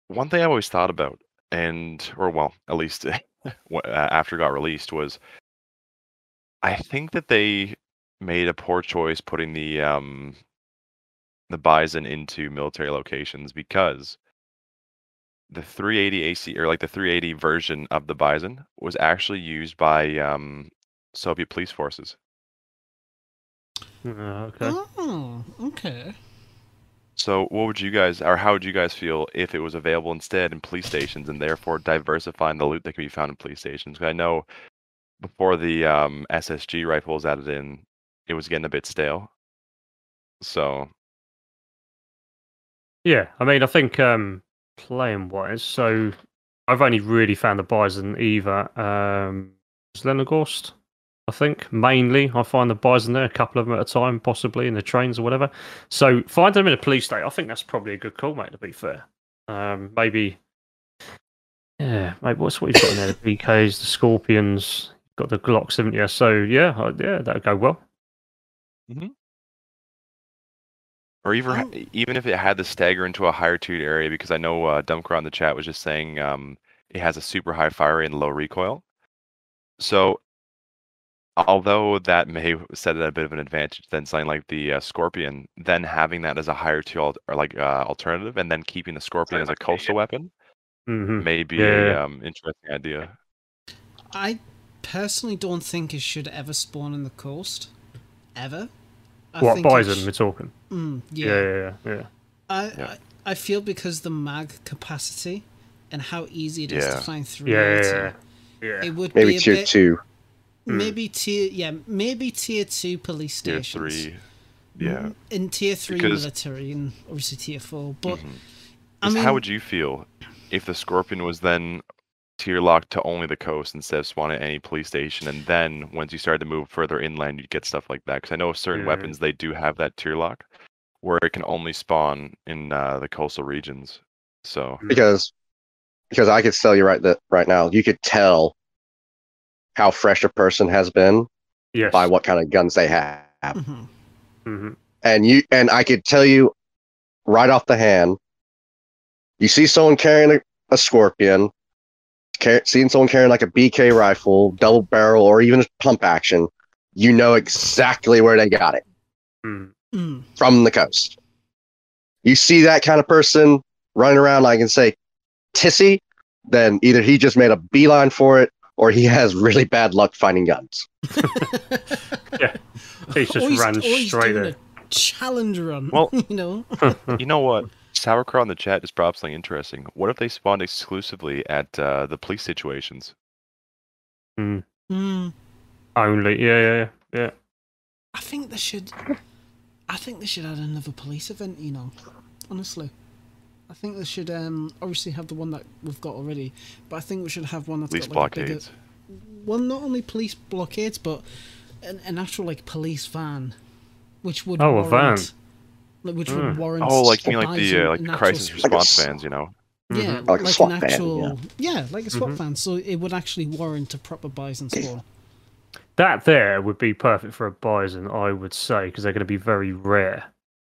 one thing I always thought about, and or well, at least (laughs) uh, after it got released, was I think that they made a poor choice putting the um, the Bison into military locations because the 380 AC or like the 380 version of the Bison was actually used by um, Soviet police forces. Uh, okay. Oh, okay. So, what would you guys, or how would you guys feel if it was available instead in police stations, and therefore diversifying the loot that can be found in police stations? 'Cause I know before the um, SSG rifle was added in, it was getting a bit stale. So, Yeah, I mean, I think um, playing wise, so I've only really found the bison either um, Zelenogorsk, I think mainly. I find the bison there, a couple of them at a time, possibly in the trains or whatever. So find them in a police state, I think that's probably a good call, mate. To be fair, um, maybe. Yeah, mate. What's what you've got in there? The BKs, the Scorpions, got the Glocks, haven't you? So yeah, yeah, that'd go well. Or even Oh. even if it had to stagger into a higher tiered area, because I know uh, Dumpcraw on the chat was just saying um, it has a super high fire rate and low recoil. So, although that may set it a bit of an advantage than something like the uh, Scorpion, then having that as a higher tier al- or like uh, alternative, and then keeping the Scorpion as a coastal weapon hmm may be Yeah. a um, interesting idea. I personally don't think it should ever spawn in the coast. Ever. I What think it bison we're talking? Mm, Yeah, yeah. yeah, yeah. yeah. I, Yeah. I I feel because the mag capacity and how easy it is to find through Yeah, it, yeah, yeah. it would Maybe be tier bit, two. maybe tier yeah maybe tier two police stations. Tier three, yeah. In tier three Because- military and obviously tier four, but Mhm. I 'Cause mean, how would you feel if the Scorpion was then tier locked to only the coast instead of spawning at any police station, and then once you started to move further inland, you'd get stuff like that? Because I know certain Yeah. weapons they do have that tier lock, where it can only spawn in uh, the coastal regions. So because because I could tell you right that right now you could tell how fresh a person has been Yes. by what kind of guns they have, mhm. hmm and you and I could tell you right off the hand. You see someone carrying a, a scorpion, car- seeing someone carrying like a BK rifle, double barrel, or even a pump action, you know exactly where they got it Mm. Mm. from the coast. You see that kind of person running around, I can say, tissy, then either he just made a beeline for it or he has really bad luck finding guns. (laughs) He's just Always- ran always straight doing there. a challenge run. Well- (laughs) you know. (laughs) you know what? Sauerkraut in the chat just brought up something interesting. What if they spawned exclusively at uh, the police situations? Mm. Only, yeah, yeah, yeah, yeah. I think they should. I think they should add another police event. You know, honestly, I think they should um obviously have the one that we've got already, but I think we should have one that's Police got like a bigger. blockades. Well, not only police blockades, but an, an actual like police van, which would Oh, a van. Warrant, like, which would Mm. warrant. Oh, like you mean like the uh, like crisis sp- Like a response fans, you know? Yeah, Mhm. Like a like SWAT an van, actual. Yeah. like a SWAT Mhm. van. So it would actually warrant a proper bison spawn. that there would be perfect for a bison, I would say, because they're going to be very rare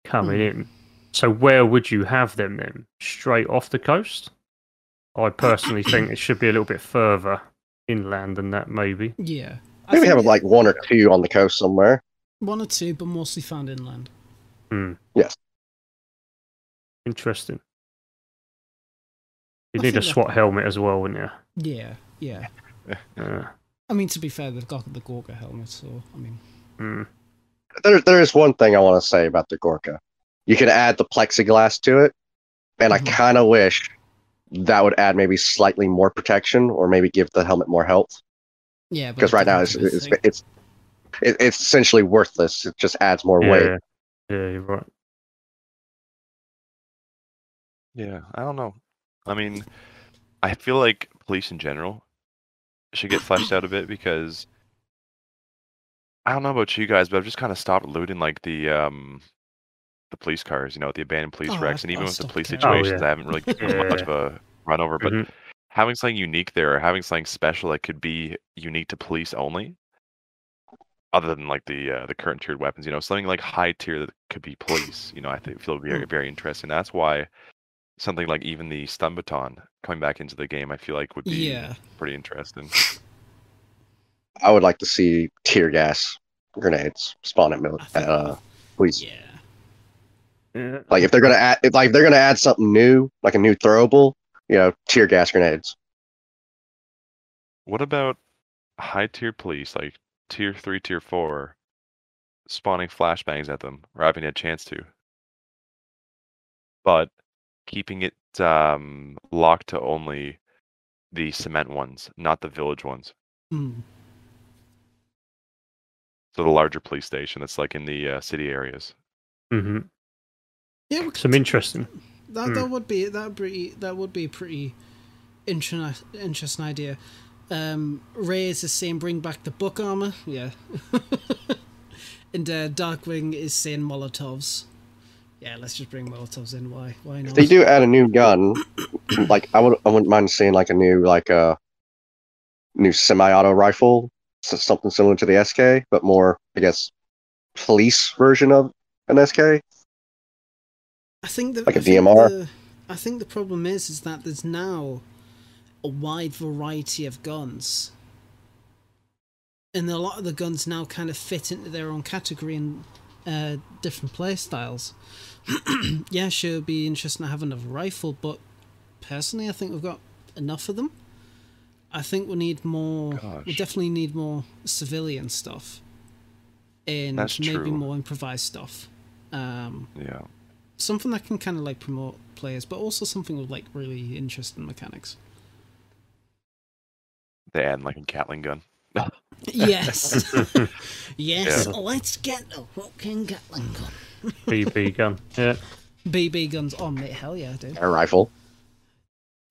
coming Hmm. in. So where would you have them then? Straight off the coast? I personally think it should be a little bit further inland than that, maybe. Yeah. I Maybe think have like one or two on the coast somewhere. one or two, but mostly found inland. Hmm. Yes. Interesting. You I need a think that- SWAT helmet as well, wouldn't you? Yeah, yeah. (laughs) Yeah. I mean, to be fair, they've got the Gorka helmet, so I mean, Hmm. There, there is one thing I want to say about the Gorka. You can add the plexiglass to it, and Mhm. I kind of wish that would add maybe slightly more protection, or maybe give the helmet more health. yeah. Because right now doesn't it's it's it's it's essentially worthless. It just adds more weight. Yeah. Yeah, you're right. Yeah, I don't know. I mean, I feel like police in general should get fleshed out a bit because I don't know about you guys, but I've just kind of stopped looting like the um the police cars, you know, the abandoned police Oh, wrecks, I- and even I with the stopped police caring. Oh, situations, yeah. I haven't really (laughs) given much of a run over. But Mhm. having something unique there, or having something special that could be unique to police only, other than like the uh, the current tiered weapons, you know, something like high tier that could be police, you know, I think feel very very interesting. That's why something like even the stun baton coming back into the game, I feel like would be Yeah. pretty interesting. I would like to see tear gas grenades spawn at mil- I think- uh, police. Yeah. Yeah. Like if they're gonna add, if, like if they're gonna add something new, like a new throwable, you know, tear gas grenades. What about high tier police, like tier three, tier four, spawning flashbangs at them, or having a chance to, but keeping it um, locked to only the cement ones, not the village ones. Hmm. So the larger police station that's like in the uh, city areas. Mm-hmm. Yeah. we Some interesting. That Hmm. that would be that would be that would be pretty inter- interesting idea. Um, Ray is saying bring back the book armor, yeah. (laughs) and uh, Darkwing is saying Molotovs. Yeah, let's just bring Molotovs in. Why? Why not? If they do add a new gun, (clears throat) like I would, I wouldn't mind seeing like a new, like a new semi-auto rifle, so something similar to the SK, but more, I guess, police version of an SK. I think that Like a I DMR? The, I think the problem is is that there's now a wide variety of guns, and a lot of the guns now kind of fit into their own category and uh, different play styles. (clears throat) yeah, sure, it'd be interesting to have another rifle, but personally, I think we've got enough of them. I think we need more. We definitely need more civilian stuff, and That's maybe true. more improvised stuff. Um, Yeah. something that can kind of like promote players, but also something with like really interesting mechanics. They add like a Gatling gun. Yes, (laughs) yes. Yeah. Let's get a fucking Gatling gun. BB gun. Yeah. BB guns on mate. Hell yeah, dude. A rifle.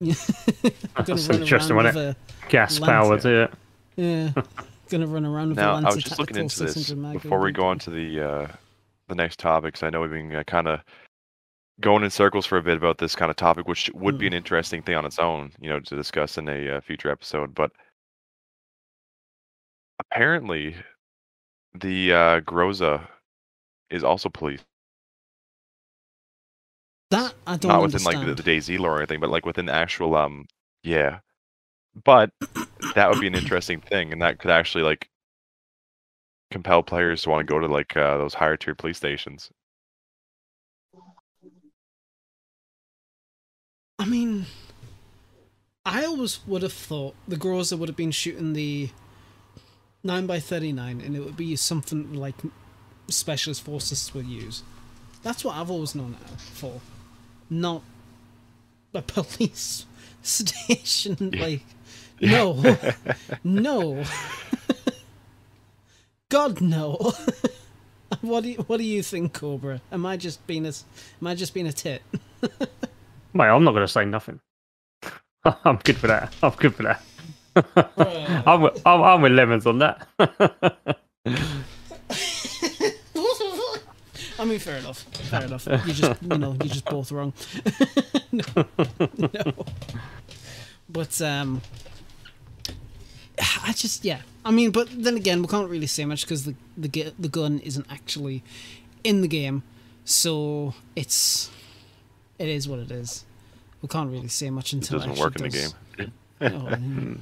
(laughs) Gonna That's run interesting, around wasn't with Gas powered. Yeah. yeah. Gonna run around with a Now, I was just looking into this before we go on to the uh, the next topic. 'cause I know we've been uh, kind of going in circles for a bit about this kind of topic, which would be Mm. an interesting thing on its own, you know, to discuss in a uh, future episode. But apparently, the uh, Groza is also police, That I don't not understand. within like the, the DayZ lore or anything, but like within the actual um, yeah. But that would be an interesting thing, and that could actually like compel players to want to go to like uh, those higher tier police stations. I mean, I always would have thought the Groza would have been shooting the 9x39 and it would be something like specialist forces would use. That's what I've always known it for. Not a (laughs) police station. Like, no. (laughs) no. God, no. (laughs) what do you, what do you think, Cobra? Am I just being a, s- am I just being a tit? Mate, I'm not going to say nothing. I'm good for that. I'm good for that. I'm, with- I'm, I'm with lemons on that. (laughs) I mean, fair enough. Fair enough. You just, you know, you're just both wrong. (laughs) no, no. But um, I just yeah. I mean, but then again, we can't really say much because the the the gun isn't actually in the game, so it's it is what it is. We can't really say much until It doesn't it work in the actually game. (laughs) Oh, yeah.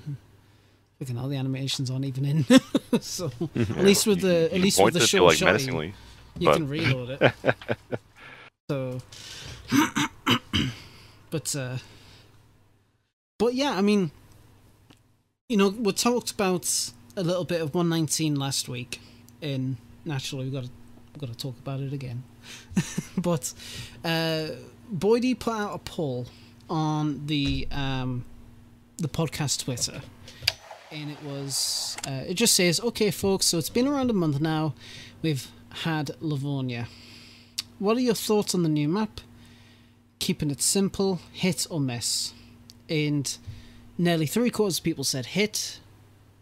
Looking all the animations aren't even in. (laughs) so (laughs) at least with the at least with the short like menacingly. you but- can reload it. so, (clears throat) but uh, but yeah, I mean, you know, we talked about a little bit of 119 last week. In naturally, we got to we got to talk about it again. but uh, Boydie put out a poll on the um, the podcast Twitter, and it was uh, it just says, "Okay, folks, so it's been around a month now. We've had Livonia. What are your thoughts on the new map? Keeping it simple, hit or miss?" And nearly three quarters of people said hit,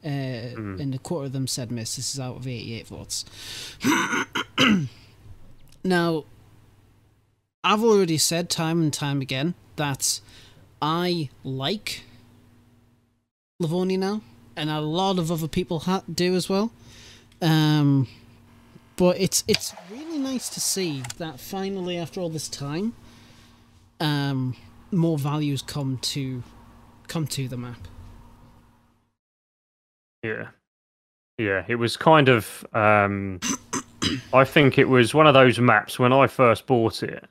uh, and a quarter of them said miss. This is out of 88 votes. (coughs) now, I've already said time and time again that I like Livonia now, and a lot of other people ha- do as well. Um, but it's it's really nice to see that finally, after all this time, um, more values come to come to the map. Yeah. Yeah, it was kind of um (coughs) I think it was one of those maps when I first bought it.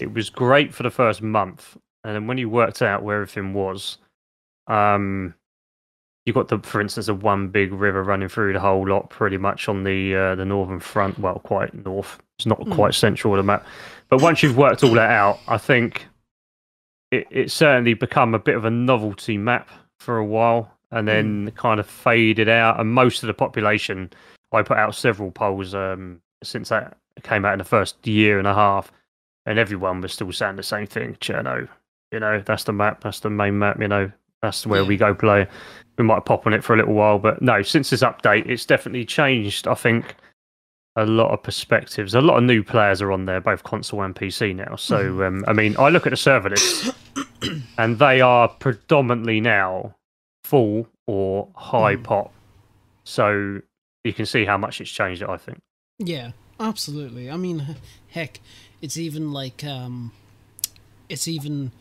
It was great for the first month and then when you worked out where everything was um you got the for instance a one big river running through the whole lot pretty much on the uh, the northern front, well quite north. It's not Mm. quite central of the map. But once you've worked all that out, I think it, it's certainly become a bit of a novelty map for a while and then kind of faded out. And most of the population, I put out several polls um, since that came out in the first year and a half, and everyone was still saying the same thing. Cherno, you know, that's the map, that's the main map, you know, that's where Yeah. we go play. We might pop on it for a little while, but no, since this update, it's definitely changed. I think a lot of perspectives. A lot of new players are on there, both console and PC now. So, um, I mean, I look at the server list, (coughs) and they are predominantly now full or high Mm. pop. So you can see how much it's changed. I think. Yeah, absolutely. I mean, heck, it's even like um, it's even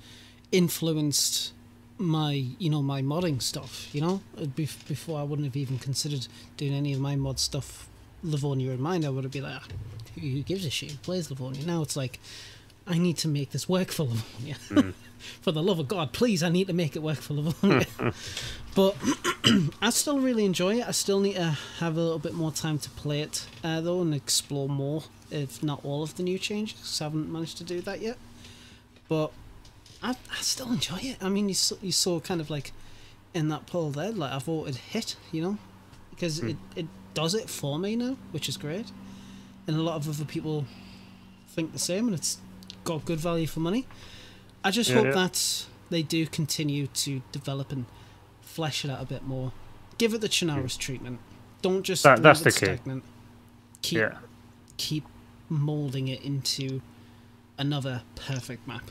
influenced my you know my modding stuff. You know, before I wouldn't have even considered doing any of my mod stuff. Livonia in mind, I would have been like, "Ah, who gives a shit? Who plays Livonia? Now it's like, I need to make this work for Livonia. (laughs) for the love of God, please, I need to make it work for Livonia. (laughs) but (clears throat) I still really enjoy it. I still need to have a little bit more time to play it, uh, though, and explore more, if not all of the new changes. I haven't managed to do that yet. But I, I still enjoy it. I mean, you saw, you saw kind of like in that poll there, like I voted hit, you know, because hmm. it, it does it for me now, which is great. And a lot of other people think the same, and it's got good value for money. I just Yeah, hope yeah. that they do continue to develop and flesh it out a bit more. Give it the Chernarus hmm. treatment. Don't just That- that's the it key. stagnant. Keep Yeah. keep molding it into another perfect map.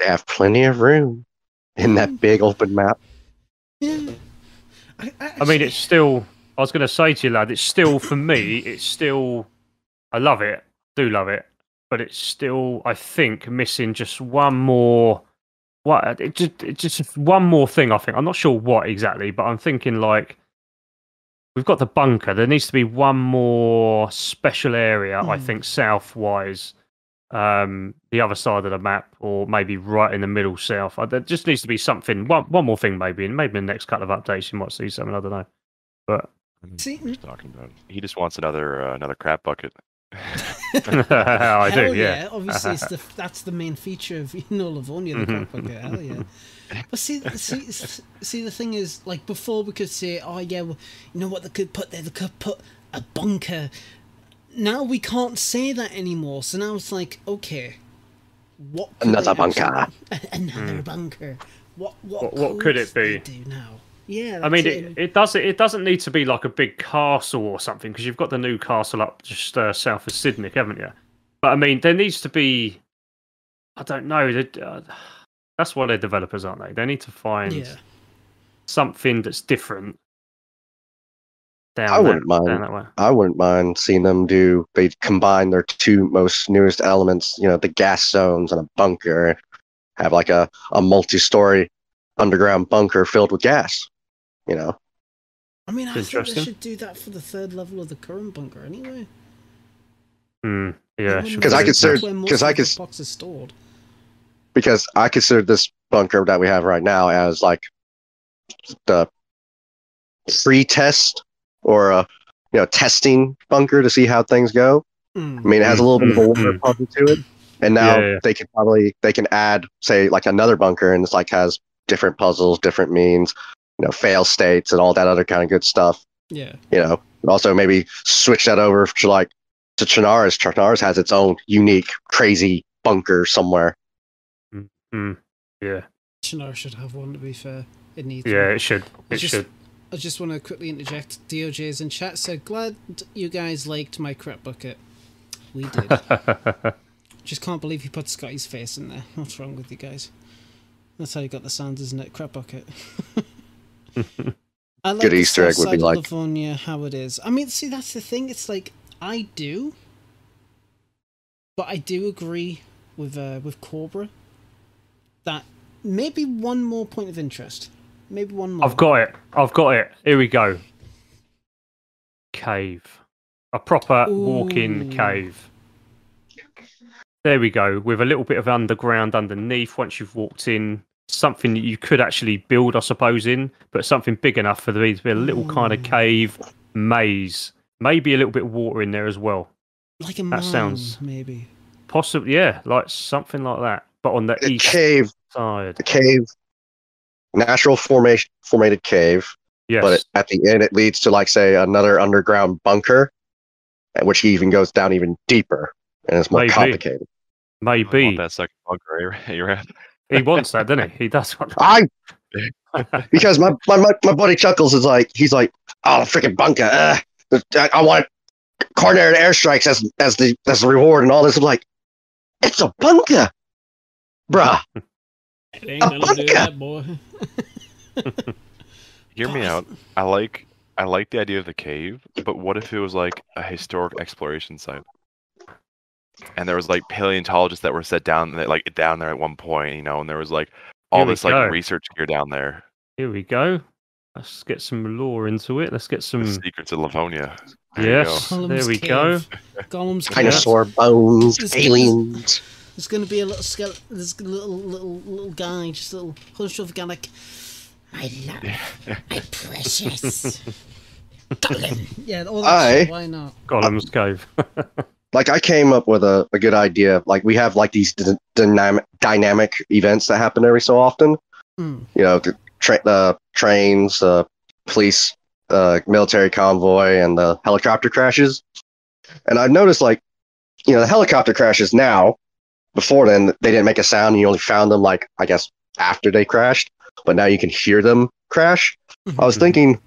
They have plenty of room in that big open map. Yeah. I, I, I mean, it's still. I was going to say to you, lad, it's still for me. It's still. I love it. Do love it, but it's still. I think missing just one more. What? It just. It's just one more thing. I think. I'm not sure what exactly, but I'm thinking like. We've got the bunker. There needs to be one more special area. I Mm. think south wise, um, the other side of the map, or maybe right in the middle south. There just needs to be something. One, one more thing, maybe, and maybe in the next couple of updates you might see something. I don't know. But See, What he's talking about. He just wants another uh, another crap bucket. (laughs) (laughs) I do, Hell yeah. Obviously, it's the, that's the main feature of (laughs) you know Livonia, the crap bucket. Hell yeah. But see, see, see, the thing is, like before, we could say, "Oh yeah, well, you know what they could put there? They could put a bunker." Now we can't say that anymore. So now it's like, okay, what? could Another they actually- bunker. (laughs) Another bunker. What? What? What- what could it be? Do now? Yeah. I mean, that's it, it does it doesn't need to be like a big castle or something because you've got the new castle up just uh, south of Sydney, haven't you? But I mean, there needs to be. I don't know. that- Uh, that's why they're developers, aren't they? They need to find yeah. something that's different. Down I wouldn't mind. down that way. I wouldn't mind seeing them do. They combine their two most newest elements, you know, the gas zones and a bunker, have like a, a multi-story underground bunker filled with gas. You know, I mean, I think they should do that for the third level of the current bunker anyway. Hmm, yeah, Because I be- consider- because I of the cons- box is stored. because I consider this bunker that we have right now as like the pre-test or a you know testing bunker to see how things go. Mm. I mean, it has a little bit of a water Mhm. puzzle to it, and now Yeah, yeah. they can probably they can add say like another bunker, and it's like has different puzzles, different means, you know, fail states, and all that other kind of good stuff. Yeah. You know, also maybe switch that over to like to Chernarus. Chernarus has its own unique, crazy bunker somewhere. Hmm, yeah, Shinar should have one, to be fair. It needs yeah, one. it should. It It's just- should. I just want to quickly interject. DOJ's in chat said, Glad you guys liked my crap bucket. We did. (laughs) just can't believe you put Scotty's face in there. What's wrong with you guys? That's how you got the sound, isn't it? Crap bucket. (laughs) I like Good Easter egg would be side of like- Livonia, how it is. I mean, see, that's the thing. It's like I do, but I do agree with uh, with Cobra that maybe one more point of interest, maybe one more. I've got it. I've got it. Here we go. Cave. A proper walk-in cave. There we go. With a little bit of underground underneath once you've walked in. Something that you could actually build, I suppose, in, but something big enough for there to be a little kind of hmm. cave maze. Maybe a little bit of water in there as well. like a maze. that mine, sounds- maybe. Possibly, yeah, like something like that. But on the The east cave, side. the cave, natural formation, formated cave, Yes. but at the end it leads to like say another underground bunker, at which he even goes down even deeper, and it's more Maybe. complicated. I Maybe. want that second bunker you're at. He wants that, doesn't he? He does want I (laughs) because my, my my my buddy Chuckles is like he's like oh freaking bunker uh, I, I want coordinated airstrikes as as the as the reward and all this I'm like it's a bunker bruh (laughs) It ain't A gonna do that, boy. (laughs) Hear me out. I like I like the idea of the cave, but what if it was like a historic exploration site? And there was like paleontologists that were set down that like down there at one point, you know, and there was like all Here we this like research gear down there. Here we go. Let's get some lore into it. Let's get The some. secrets of Livonia. There Yes, there Gollum's we go. cave. Gollum's cave. dinosaur bones It's- aliens There's gonna be a little skeleton. There's a little little little guy, just a little hunched over guy like, my love, my precious. (laughs) Gollum. Yeah, all that I- shit, Why not? Gollum's cave. (laughs) like I came up with a, a good idea like we have like these d- dynamic dynamic events that happen every so often Mm. you know the tra- uh, trains uh, police uh, military convoy and the helicopter crashes and i've noticed like you know the helicopter crashes now before then they didn't make a sound and you only found them like i guess after they crashed but now you can hear them crash i was Mhm. thinking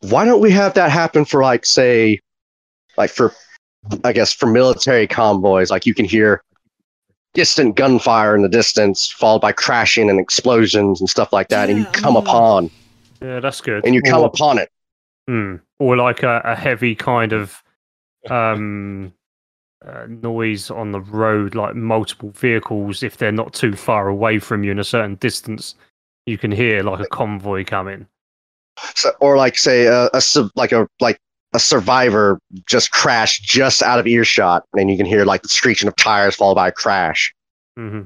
why don't we have that happen for like say like for i guess for military convoys like you can hear distant gunfire in the distance followed by crashing and explosions and stuff like that and you come upon yeah, that's good. and you come or, upon it hmm, or like a, a heavy kind of (laughs) um, uh, noise on the road, like multiple vehicles. If they're not too far away from you in a certain distance, you can hear like a convoy coming. so, or like say a, a su- like a like a survivor just crashed just out of earshot and you can hear like the screeching of tires followed by a crash hmm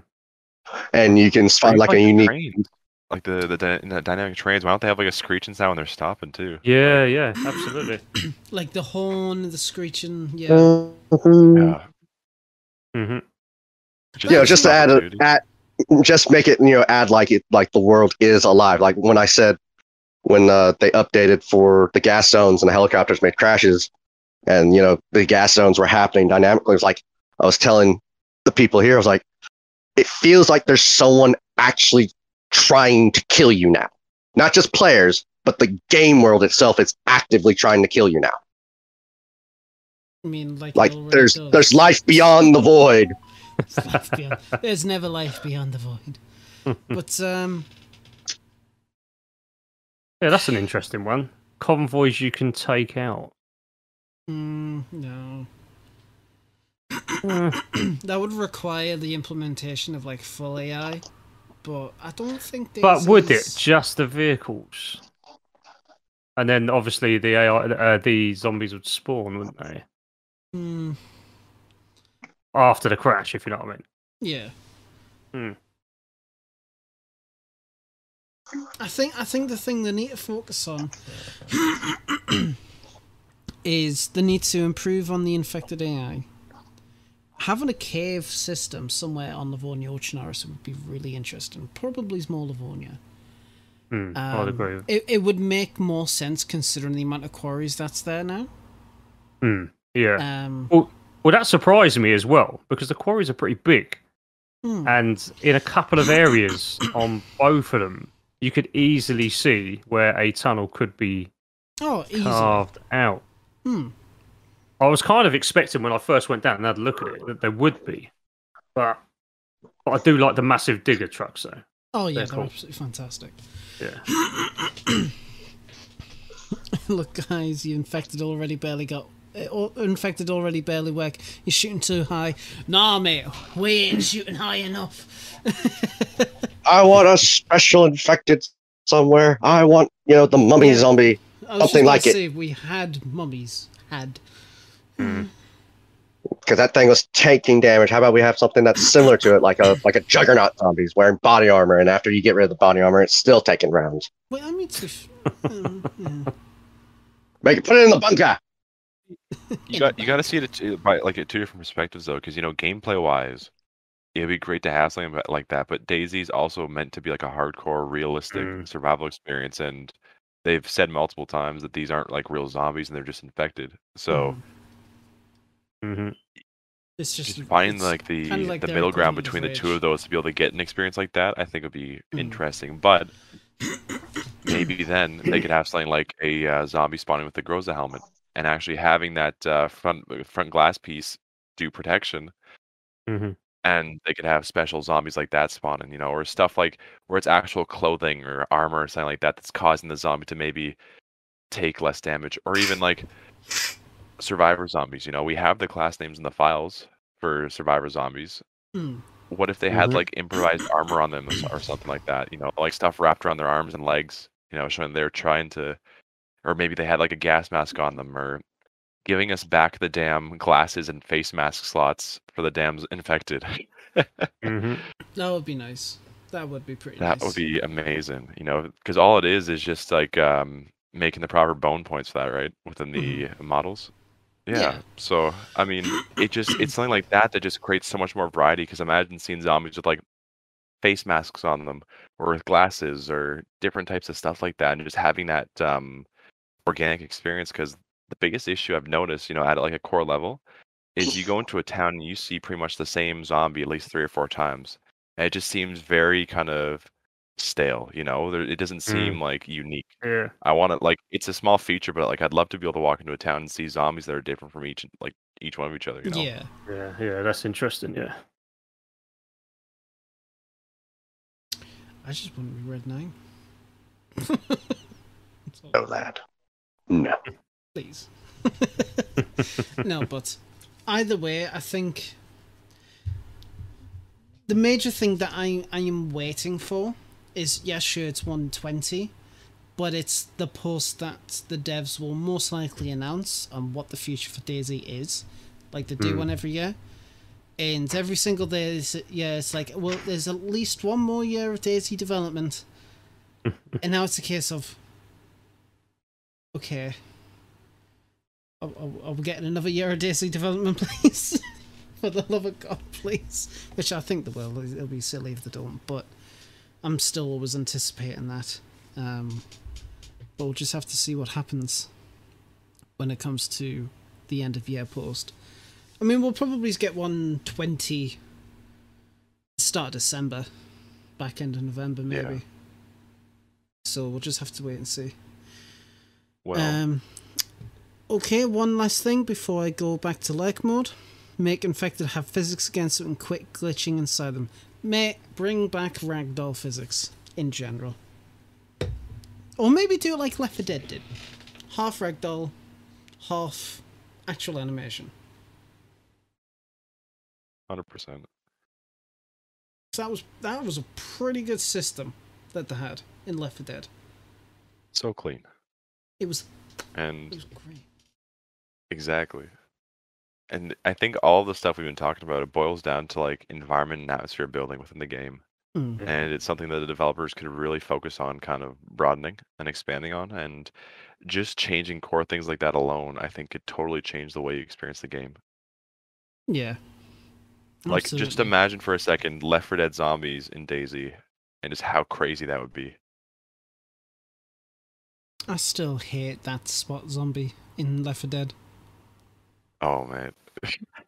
and you can find like a unique trains, like the the, dy- the dynamic trains. Why don't they have like a screeching sound when they're stopping too? Yeah, yeah, absolutely. (clears throat) Like the horn, the screeching. Yeah. Mhm. Yeah. hmm you know just to add, a, add just make it you know add like it like the world is alive like when i said when uh, they updated for the gas zones and the helicopters made crashes and you know the gas zones were happening dynamically it was like i was telling the people here i was like it feels like there's someone actually trying to kill you now not just players but the game world itself is actively trying to kill you now I mean, like. like there's does. there's life beyond the void There's beyond- There's never life beyond the void. (laughs) But um, Yeah, that's an interesting one. Convoys you can take out. Mm, no. Uh, (clears throat) that would require the implementation of like full AI, but I don't think. but would it just the vehicles? And then obviously the AI, uh, the zombies would spawn, wouldn't they? Hmm, After the crash, if you know what I mean. yeah. Hmm. I think I think the thing they need to focus on (clears throat) is the need to improve on the infected AI. Having a cave system somewhere on Livonia or Chernarus would be really interesting. Probably more Livonia. I'd Um, agree. It, it would make more sense considering the amount of quarries that's there now. Hmm, yeah. Um, Well, well, that surprised me as well because the quarries are pretty big, hmm, and in a couple of areas (coughs) on both of them, you could easily see where a tunnel could be oh, easy. carved out. Hmm. I was kind of expecting when I first went down and had a look at it that there would be, but but I do like the massive digger trucks though. Oh yeah, They're they're cool. absolutely fantastic. Yeah. (coughs) Look, guys, you infected already barely got. uh, Infected already barely work. You're shooting too high. Nah, mate, we ain't shooting high enough. (laughs) I want a special infected somewhere. I want, you know, the mummy Yeah. zombie. I was just Something gonna like it. say, We had mummies. Had. Because that thing was taking damage. How about we have something that's similar to it, like a like a juggernaut zombies wearing body armor, and after you get rid of the body armor, it's still taking rounds. Wait, I mean, to, f- um, yeah. Make it put it in the bunker. You got you got to see it by like at two different perspectives though, because you know gameplay wise, it'd be great to have something like that. But DayZ's also meant to be like a hardcore, realistic Mm. survival experience, and they've said multiple times that these aren't like real zombies and they're just infected. So hmm it's just, it's like the like the middle ground between the two of those to be able to get an experience like that, I think would be Mm. interesting. But maybe (coughs) then they could have something like a uh, zombie spawning with the Groza helmet and actually having that uh, front front glass piece do protection, hmm and they could have special zombies like that spawning, you know, or stuff like where it's actual clothing or armor or something like that that's causing the zombie to maybe take less damage, or even like survivor zombies. You know, we have the class names in the files for survivor zombies. Hmm. What if they had Mhm. like improvised armor on them or something like that? You know, like stuff wrapped around their arms and legs. You know, showing they're trying to, or maybe they had like a gas mask on them, or giving us back the damn glasses and face mask slots for the damn infected. (laughs) hmm That would be nice. That would be pretty That nice. would be amazing, you know, because all it is is just like um, making the proper bone points for that, right, within the models. Yeah. Yeah. So I mean, it just it's something like that that just creates so much more variety. Because imagine seeing zombies with like face masks on them, or with glasses, or different types of stuff like that, and just having that um, organic experience. Because the biggest issue I've noticed, you know, at like a core level, is you go (laughs) into a town and you see pretty much the same zombie at least three or four times. And it just seems very kind of stale, you know. There, it doesn't mm. seem like unique. Yeah. I want to like it's a small feature, but like I'd love to be able to walk into a town and see zombies that are different from each like each one of each other. You know. Yeah. Yeah. Yeah. That's interesting. Yeah. I just want to be Red Nine. (laughs) No, lad. No. Please. (laughs) no, but either way, I think the major thing that I I am waiting for is yes, sure, it's 120, but it's the post that the devs will most likely announce on what the future for DayZ is, like they do Hmm. one every year. And every single day, is, yeah, it's like, well, there's at least one more year of DayZ development. (laughs) and now it's a case of, okay, are, are, are we getting another year of DayZ development, (laughs) please? For the love of God, please. Which I think they will. It'll be silly if they don't, but I'm still always anticipating that. Um, but we'll just have to see what happens when it comes to the end of year post. I mean, we'll probably get 120 start of December, back end of November, maybe. Yeah. So we'll just have to wait and see. Well, Um, okay, one last thing before I go back to lurk mode. Make infected have physics against it and quit glitching inside them. May bring back ragdoll physics in general. Or maybe do it like Left 4 Dead did. Half ragdoll, half actual animation. Hundred percent. So that was that was a pretty good system that they had in Left 4 Dead. So clean. It was it And was great. exactly. And I think all the stuff we've been talking about, it boils down to like environment and atmosphere building within the game. Mm. and it's something that the developers could really focus on kind of broadening and expanding on and just changing core things like that alone i think could totally change the way you experience the game Yeah. like just imagine for a second left 4 dead zombies in DayZ and just how crazy that would be I still hate that spot zombie in Left 4 Dead. Oh man (laughs)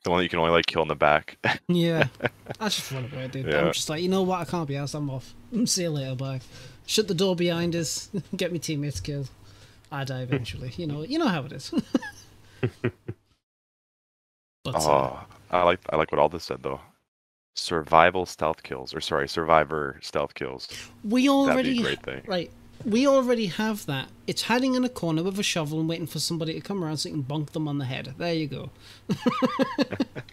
the one that you can only like kill in the back Yeah. (laughs) I just run away, dude. Yeah. I'm just like, you know what? I can't be asked. I'm off. See you later. Bye. Shut the door behind us. (laughs) Get me teammates killed. I die eventually. You know. You know how it is. but uh, oh i like i like what all this said though survival stealth kills or sorry survivor stealth kills we already a great thing right. We already have that. It's hiding in a corner with a shovel and waiting for somebody to come around so you can bonk them on the head. There you go. (laughs)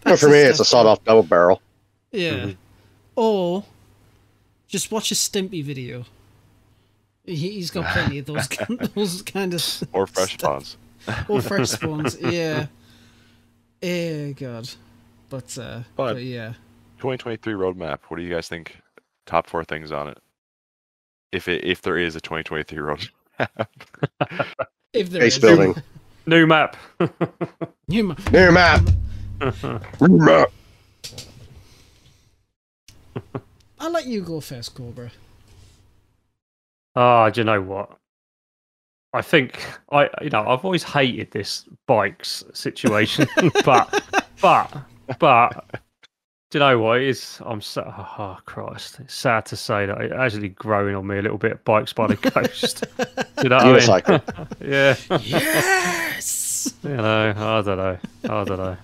But for me, it's a sawed-off double barrel. Yeah. Mm-hmm. Or just watch a Stimpy video. He, he's got plenty of those (laughs) (laughs) those kind of or fresh stuff. spawns or fresh spawns. Yeah. Eh, God. But uh, But- but yeah. 2023 roadmap. What do you guys think? Top four things on it. If it if there is a 2023 roadmap. If there Base is- building. New map. You (laughs) ma- New map. (laughs) New map. I'll let you go first, Cobra. Ah, do you know what? I think I, you know, I've always hated this bikes situation, (laughs) but, but, but, do you know what? It is I'm so, oh, oh Christ, it's sad to say that it's actually growing on me a little bit. Bikes by the (laughs) coast. Do you know what I mean? Unicycle. (laughs) Yeah, Yes! you know, I don't know, I don't know.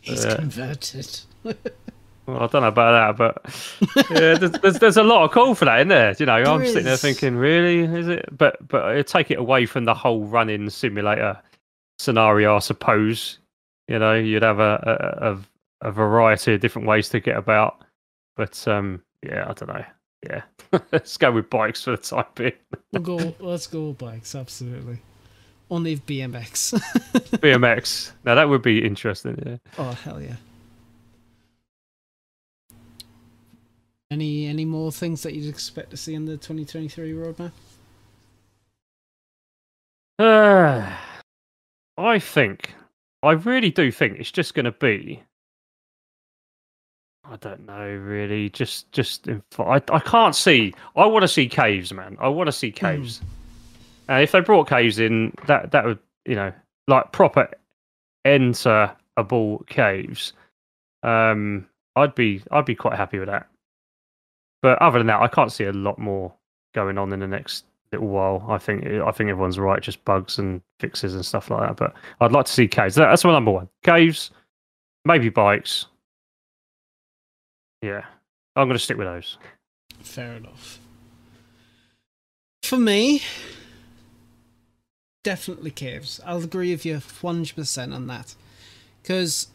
He's Yeah. converted. Well, I don't know about that, but yeah, there's, (laughs) there's there's a lot of call for that, isn't there? You know, I'm There sitting there is. thinking, really, is it? But but I take it away from the whole running simulator scenario, I suppose. You know, you'd have a a, a, a variety of different ways to get about, but um, yeah, I don't know. Yeah, (laughs) let's go with bikes for the time being. We'll go. (laughs) Let's go with bikes. Absolutely. Only BMX. (laughs) BMX. Now that would be interesting. Yeah. oh hell yeah. Any any more things that you'd expect to see in the 2023 roadmap? Uh, (sighs) I think, I really do think it's just going to be. I don't know, really. Just, just, I, I can't see. I want to see caves, man. I want to see caves. And if they brought caves in, that that would, you know, like proper enterable caves. Um, I'd be, I'd be quite happy with that. But other than that, I can't see a lot more going on in the next little while. I think I think everyone's right, just bugs and fixes and stuff like that. But I'd like to see caves. That- That's my number one. Caves, maybe bikes. Yeah, I'm going to stick with those. Fair enough. For me, definitely caves. I'll agree with you 100% on that. Because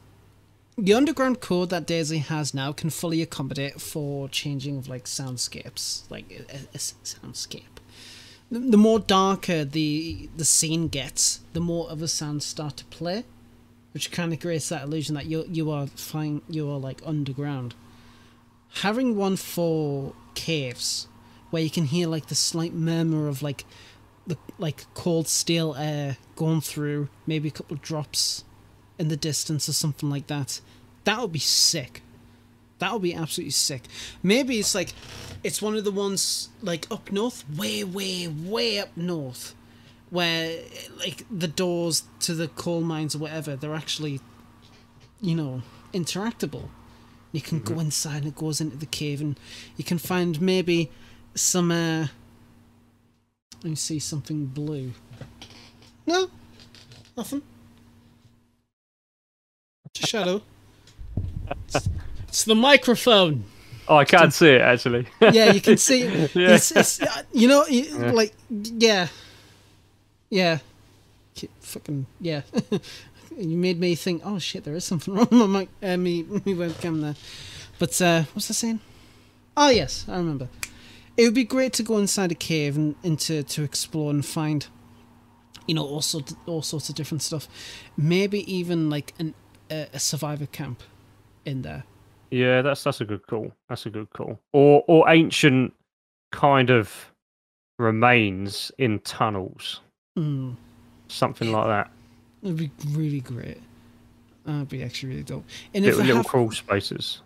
the underground code that DayZ has now can fully accommodate for changing of like soundscapes, like a, a- soundscape. The, the more darker the the scene gets, the more other sounds start to play, which kind of creates that illusion that you you are flying, you are like underground having one for caves where you can hear like the slight murmur of like the like cold steel air going through maybe a couple of drops in the distance or something like that that would be sick. That would be absolutely sick. Maybe it's like it's one of the ones like up north way way way up north where like the doors to the coal mines or whatever they're actually you know interactable you can go inside and it goes into the cave and you can find maybe some uh let me see something blue no nothing it's a shadow it's, (laughs) it's the microphone Oh, I can't see it actually. yeah, you can see. (laughs) Yeah. It's, it's, uh, you know, you, like yeah, yeah, K- fucking yeah. (laughs) you made me think. Oh shit, there is something (laughs) wrong with my uh, me me webcam there. But uh, what's I saying? Oh yes, I remember. It would be great to go inside a cave and into to explore and find, you know, all sorts all sorts of different stuff. Maybe even like an a, a survivor camp in there. Yeah, that's that's a good call. That's a good call. Or or ancient kind of remains in tunnels, Mm. something like that. It'd be really great. That'd be actually really dope. And if Little, little have, crawl spaces.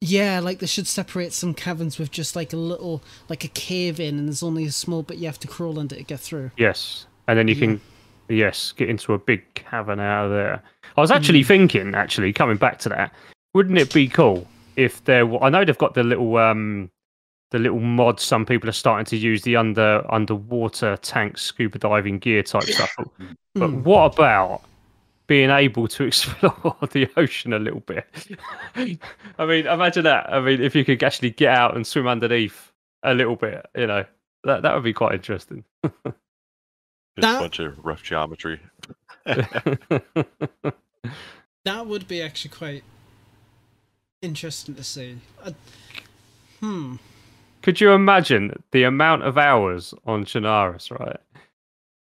yeah, like they should separate some caverns with just like a little, like a cave in, and there's only a small bit you have to crawl under to get through. Yes, and then you Yeah. can, yes, get into a big cavern out of there. I was actually thinking, actually, coming back to that, wouldn't it be cool if there? were- I know they've got the little, um, the little mod. Some people are starting to use the under underwater tank scuba diving gear type stuff. (laughs) But, but Mm. what about being able to (laughs) explore the ocean a little bit? (laughs) I mean, imagine that. I mean, if you could actually get out and swim underneath a little bit, you know, that that would be quite interesting. Just That- a bunch of rough geometry. That would be actually quite interesting to see. Uh, hmm. Could you imagine the amount of hours on Chernarus, right?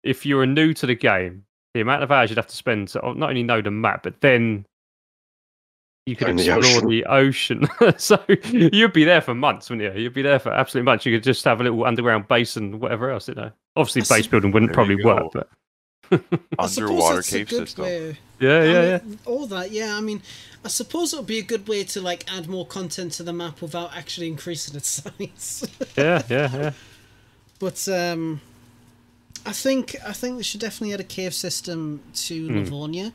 If you were new to the game, the amount of hours you'd have to spend to oh, not only know the map, but then you could In the explore ocean. the ocean. (laughs) so you'd be there for months, wouldn't you? You'd be there for absolutely months. You could just have a little underground base and whatever else, you know. Obviously, I base building wouldn't probably work, but Underwater it's a cave good system. way- yeah, I yeah, yeah. mean, All that, yeah. I mean, I suppose it would be a good way to like add more content to the map without actually increasing its (laughs) size. Yeah, yeah, yeah. But um, I think I think they should definitely add a cave system to Hmm. Livonia.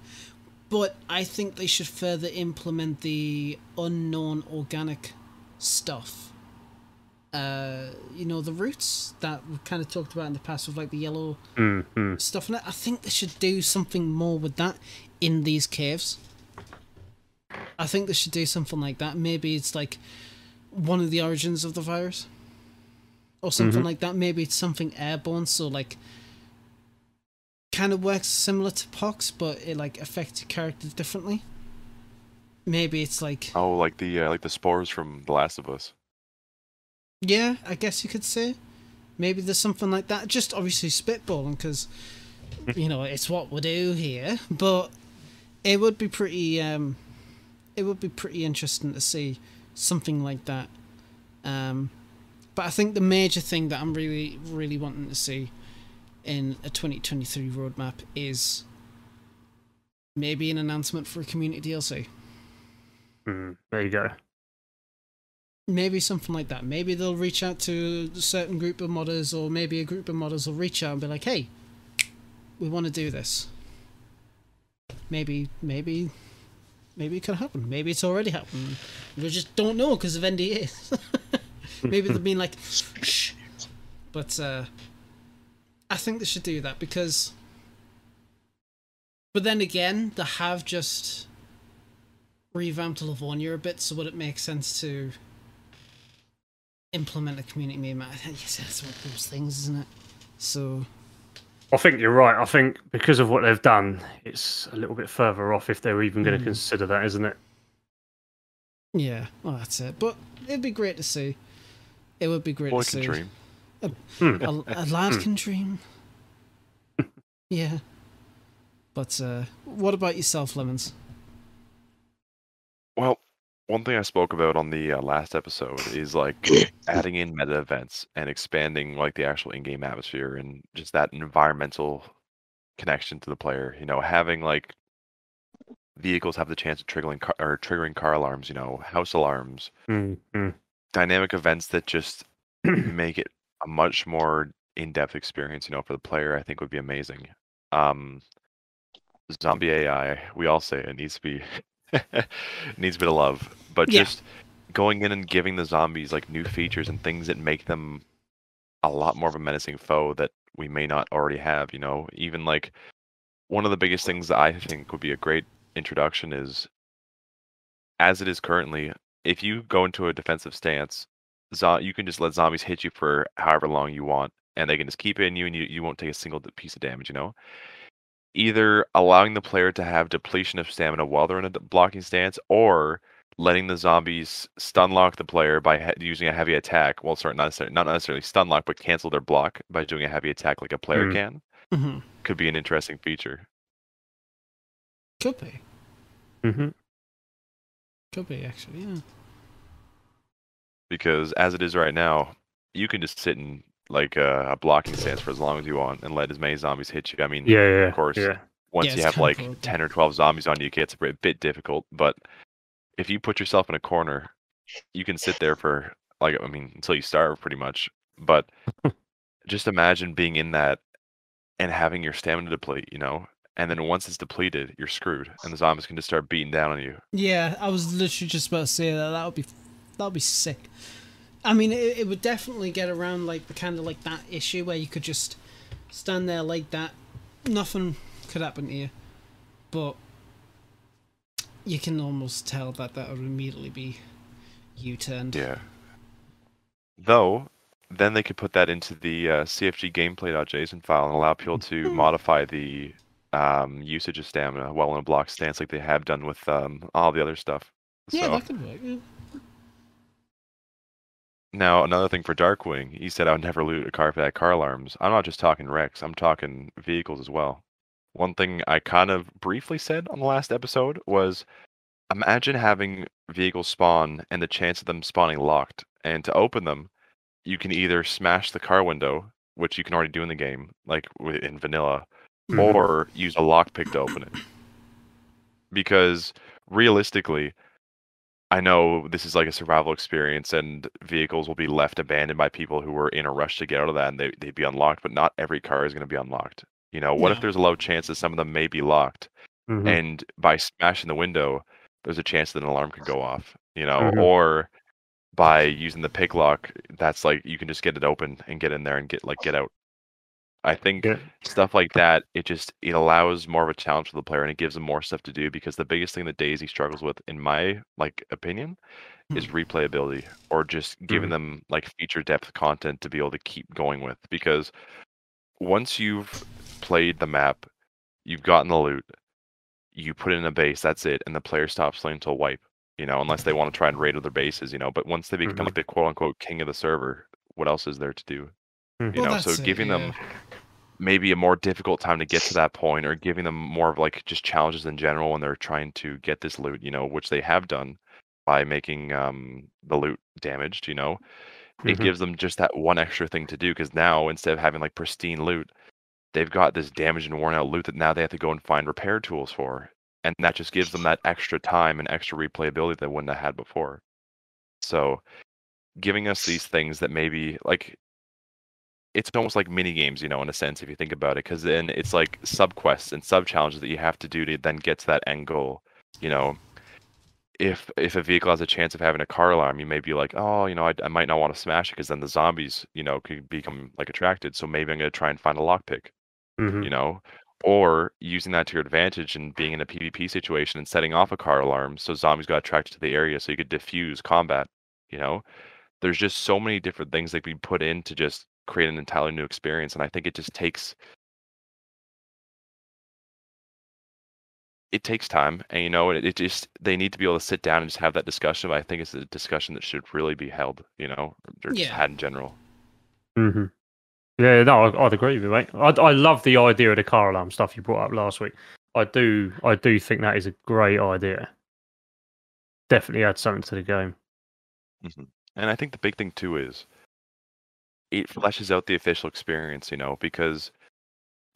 But I think they should further implement the unknown organic stuff. Uh, you know the roots that we've kind of talked about in the past with like the yellow Mm, mm. stuff in it. I think they should do something more with that in these caves. I think they should do something like that. Maybe it's like one of the origins of the virus, or something like that. Maybe it's something airborne, so like kind of works similar to pox, but it like affects your character differently. Maybe it's like Oh, like the uh, like the spores from The Last of Us. Yeah, I guess you could say. Maybe there's something like that. Just obviously spitballing because, you know, it's what we do here. But it would be pretty. Um, it would be pretty interesting to see something like that. Um, but I think the major thing that I'm really, really wanting to see in a 2023 roadmap is maybe an announcement for a community DLC. Mm, there you go. Maybe something like that. Maybe they'll reach out to a certain group of modders, or maybe a group of modders will reach out and be like, "Hey, we want to do this." Maybe, maybe, maybe it could happen. Maybe it's already happened. We just don't know because of NDAs. (laughs) maybe they've been like, "Shh," but uh, I think they should do that because. But then again, they have just revamped Livonia a bit, so would it make sense to implement a community movement? I think yes, that's one of those things, isn't it? So I think you're right. I think because of what they've done, it's a little bit further off if they're even going to Mm. consider that, isn't it? yeah, well that's it. But it'd be great to see. It would be great Boy to can see. dream. Hmm. A, a lad can dream. (laughs) Yeah. But uh, what about yourself, Lemons? Well, one thing I spoke about on the uh, last episode is like (coughs) adding in meta events and expanding like the actual in-game atmosphere and just that environmental connection to the player. You know, having like vehicles have the chance of triggering car- or triggering car alarms. You know, house alarms, Mm, mm. dynamic events that just (clears throat) make it a much more in-depth experience. You know, for the player, I think would be amazing. Um, zombie AI, we all say it needs to be (laughs) needs a bit of love, but Yeah. just going in and giving the zombies like new features and things that make them a lot more of a menacing foe that we may not already have. You know, even like one of the biggest things that I think would be a great introduction is, as it is currently, if you go into a defensive stance, zo- you can just let zombies hit you for however long you want, and they can just keep hitting you, and you, you won't take a single piece of damage. You know, either allowing the player to have depletion of stamina while they're in a blocking stance, or letting the zombies stun lock the player by he- using a heavy attack. Well, sorry, not necessarily, not necessarily stun lock, but cancel their block by doing a heavy attack like a player Mm. can. hmm Could be an interesting feature. Could be. hmm Could be actually. Yeah. because as it is right now, you can just sit in like a, a blocking stance for as long as you want and let as many zombies hit you. I mean, Yeah, yeah, of course, Yeah. once Yeah, you have like broken. 10 or 12 zombies on you, it gets a bit, bit difficult. But if you put yourself in a corner, you can sit there for like, I mean, until you starve pretty much. But (laughs) just imagine being in that and having your stamina deplete, you know? And then once it's depleted, you're screwed, and the zombies can just start beating down on you. Yeah, I was literally just about to say that. That would be, that would be sick. I mean, it, it would definitely get around like the kind of like that issue where you could just stand there like that, nothing could happen to you, but you can almost tell that that would immediately be U-turned. Yeah. Though, then they could put that into the uh, CFG gameplay.json file and allow people to modify the um, usage of stamina while in a block stance, like they have done with um, all the other stuff. Yeah, So- that could work. Yeah. Now, another thing for Darkwing, he said I would never loot a car if it had car alarms. I'm not just talking wrecks, I'm talking vehicles as well. One thing I kind of briefly said on the last episode was imagine having vehicles spawn and the chance of them spawning locked. And to open them, you can either smash the car window, which you can already do in the game, like in vanilla, Mhm. or use a lockpick to open it. Because realistically, I know this is like a survival experience, and vehicles will be left abandoned by people who were in a rush to get out of that, and they they'd be unlocked. But not every car is going to be unlocked. You know, what if there's a low chance that some of them may be locked, Mhm. and by smashing the window, there's a chance that an alarm could go off. You know, Mhm. or by using the pick lock, that's like you can just get it open and get in there and get like get out. I think Yeah. stuff like that it just it allows more of a challenge for the player and it gives them more stuff to do because the biggest thing that DayZ struggles with in my like opinion is replayability or just giving Mhm. them like feature depth content to be able to keep going with because once you've played the map you've gotten the loot you put in a base that's it and the player stops playing until wipe you know unless they want to try and raid other bases you know but once they become Mhm. like the quote unquote king of the server what else is there to do. You Well, know so that's it, giving them maybe a more difficult time to get to that point or giving them more of like just challenges in general when they're trying to get this loot you know which they have done by making um the loot damaged you know it Mhm. gives them just that one extra thing to do because now instead of having like pristine loot they've got this damaged and worn out loot that now they have to go and find repair tools for and that just gives them that extra time and extra replayability they wouldn't have had before so giving us these things that maybe like it's almost like mini games, you know, in a sense, if you think about it, because then it's like sub quests and sub challenges that you have to do to then get to that end goal. You know, if if a vehicle has a chance of having a car alarm, you may be like, oh, you know, I, I might not want to smash it because then the zombies, you know, could become like attracted. So maybe I'm going to try and find a lockpick, Mhm. you know, or using that to your advantage and being in a PvP situation and setting off a car alarm so zombies got attracted to the area so you could diffuse combat. You know, there's just so many different things that we put in to just create an entirely new experience and i think it just takes it takes time and you know it, it just they need to be able to sit down and just have that discussion but i think it's a discussion that should really be held you know or just Yeah. had in general hmm Yeah, no, I- I'd agree with you, mate. I, I love the idea of the car alarm stuff you brought up last week. I do, I do think that is a great idea. Definitely add something to the game. and i think the big thing too is it fleshes out the official experience you know because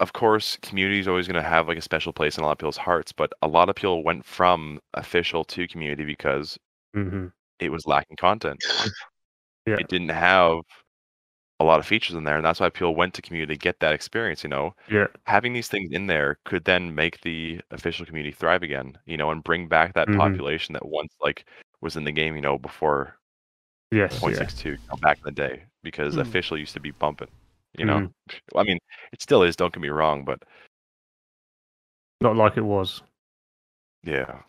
of course community is always going to have like a special place in a lot of people's hearts but a lot of people went from official to community because hmm it was lacking content Yeah. it didn't have a lot of features in there and that's why people went to community to get that experience you know Yeah, having these things in there could then make the official community thrive again you know and bring back that Mhm. population that once like was in the game you know before yes, yeah. 0.62 you know, back in the day because Hmm. official used to be bumping you know i mean it still is don't get me wrong but Not like it was. yeah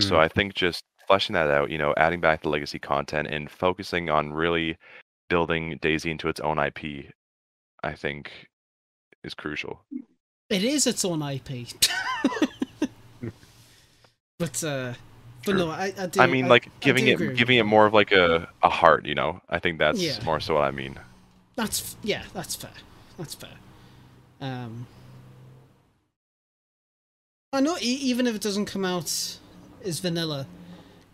so Mm. i think just fleshing that out, you know, adding back the legacy content and focusing on really building DayZ into its own IP, I think is crucial. It is its own IP. (laughs) but uh but no, I, I do. I mean, like I giving do it giving it more of like a a heart, you know. I think that's Yeah. more so what I mean. That's yeah, that's fair. That's fair. Um, I know e- even if it doesn't come out as vanilla,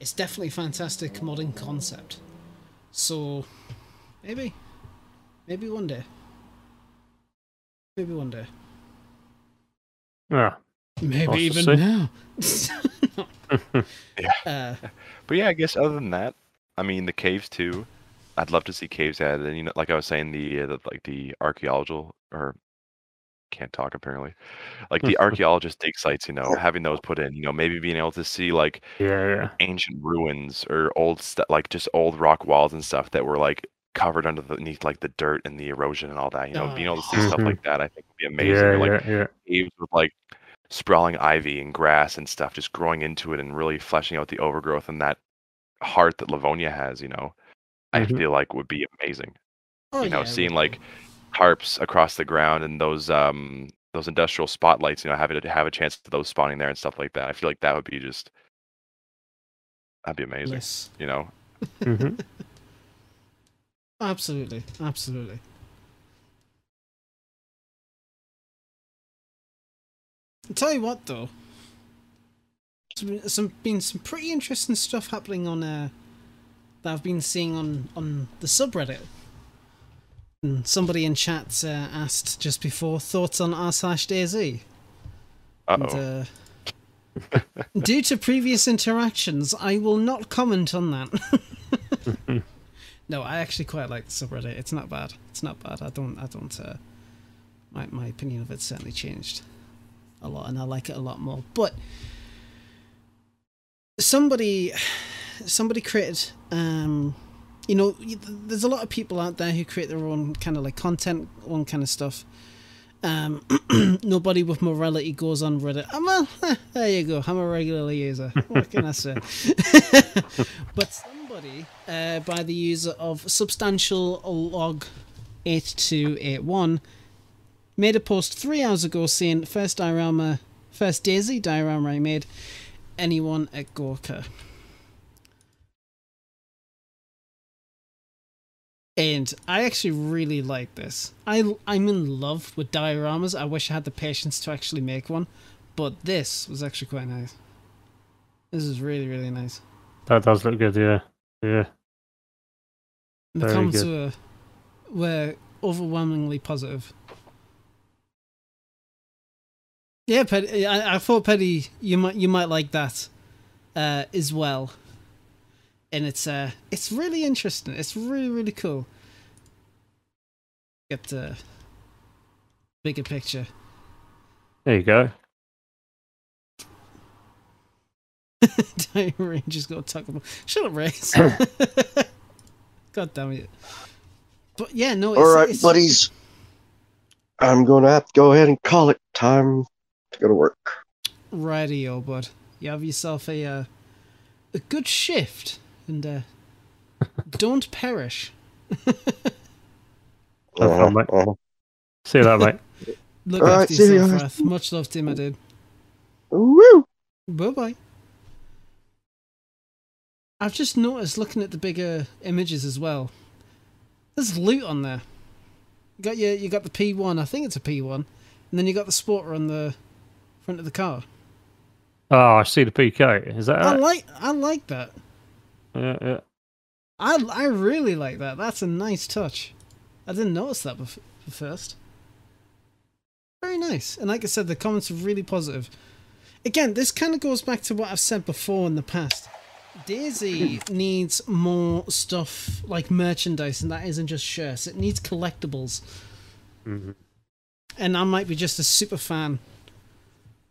it's definitely a fantastic modern concept. So maybe, maybe one day, maybe one day, Yeah. maybe even see. now. (laughs) (laughs) (laughs) Yeah. Uh, But yeah, I guess other than that, I mean the caves too. I'd love to see caves added. And you know, like I was saying, the, uh, the like the archaeological or can't talk apparently, like the (laughs) archaeologist dig sites. You know, having those put in. You know, maybe being able to see like Yeah, yeah. ancient ruins or old stuff, like just old rock walls and stuff that were like covered underneath like the dirt and the erosion and all that. You know, being able to see stuff (laughs) like that, I think would be amazing. Yeah, Or, like yeah, yeah. caves with like sprawling ivy and grass and stuff just growing into it and really fleshing out the overgrowth and that heart that Livonia has, you know, I Mhm. feel like would be amazing. oh, you know, yeah, seeing like harps across the ground and those um those industrial spotlights, you know, having to have a chance to those spawning there and stuff like that. I feel like that would be just that'd be be. amazing. Yes, You know, (laughs) hmm absolutely, absolutely. I'll tell you what, though, some, some been some pretty interesting stuff happening on uh, that I've been seeing on on the subreddit. And somebody in chat uh, asked just before thoughts on r slash DayZ. uh due to previous interactions, I will not comment on that. (laughs) no, I actually quite like the subreddit. It's not bad. It's not bad. I don't. I don't. Uh, my my opinion of it certainly changed a lot, and I like it a lot more. But somebody, somebody created. Um, you know, there's a lot of people out there who create their own kind of like content, own kind of stuff. Um, (clears throat) nobody with morality goes on Reddit. I'm a, there you go. I'm a regular user. What can I say? (laughs) but somebody, uh, by the user of substantial log 8281, made a post three hours ago saying first diorama, first DayZ diorama I made. Anyone at Gorka? And I actually really like this. I I'm in love with dioramas. I wish I had the patience to actually make one, but this was actually quite nice. This is really really nice. That does look good. Yeah, yeah. And the Very comments good. were were overwhelmingly positive. Yeah, Petty. I, I thought Petty, you might you might like that uh, as well. And it's uh, it's really interesting. It's really really cool. Get the bigger picture. There you go. (laughs) Dire Ranger's got to talk about. Shut up, Race. (coughs) (laughs) God damn it. But yeah, no. It's, All right, it's, buddies. I'm going to have to go ahead and call it time to go to work. Radio, bud. You have yourself a uh, a good shift, and uh, (laughs) don't perish. Have fun, mate. Uh-huh. See you later, mate. (laughs) Look All right, after see yourself, ya. Wrath. Much love to you, my dude. Woo! Bye bye. I've just noticed looking at the bigger images as well. There's loot on there. You got your you got the P one, I think it's a P one, and then you got the sporter on the front of the car. Oh, I see the PK. Is that I it? like I like that. Yeah, yeah. I I really like that. That's a nice touch. I didn't notice that bef- first. Very nice. And like I said, the comments are really positive. Again, this kind of goes back to what I've said before in the past. DayZ (clears throat) needs more stuff like merchandise, and that isn't just shirts. It needs collectibles. Mhm. And I might be just a super fan,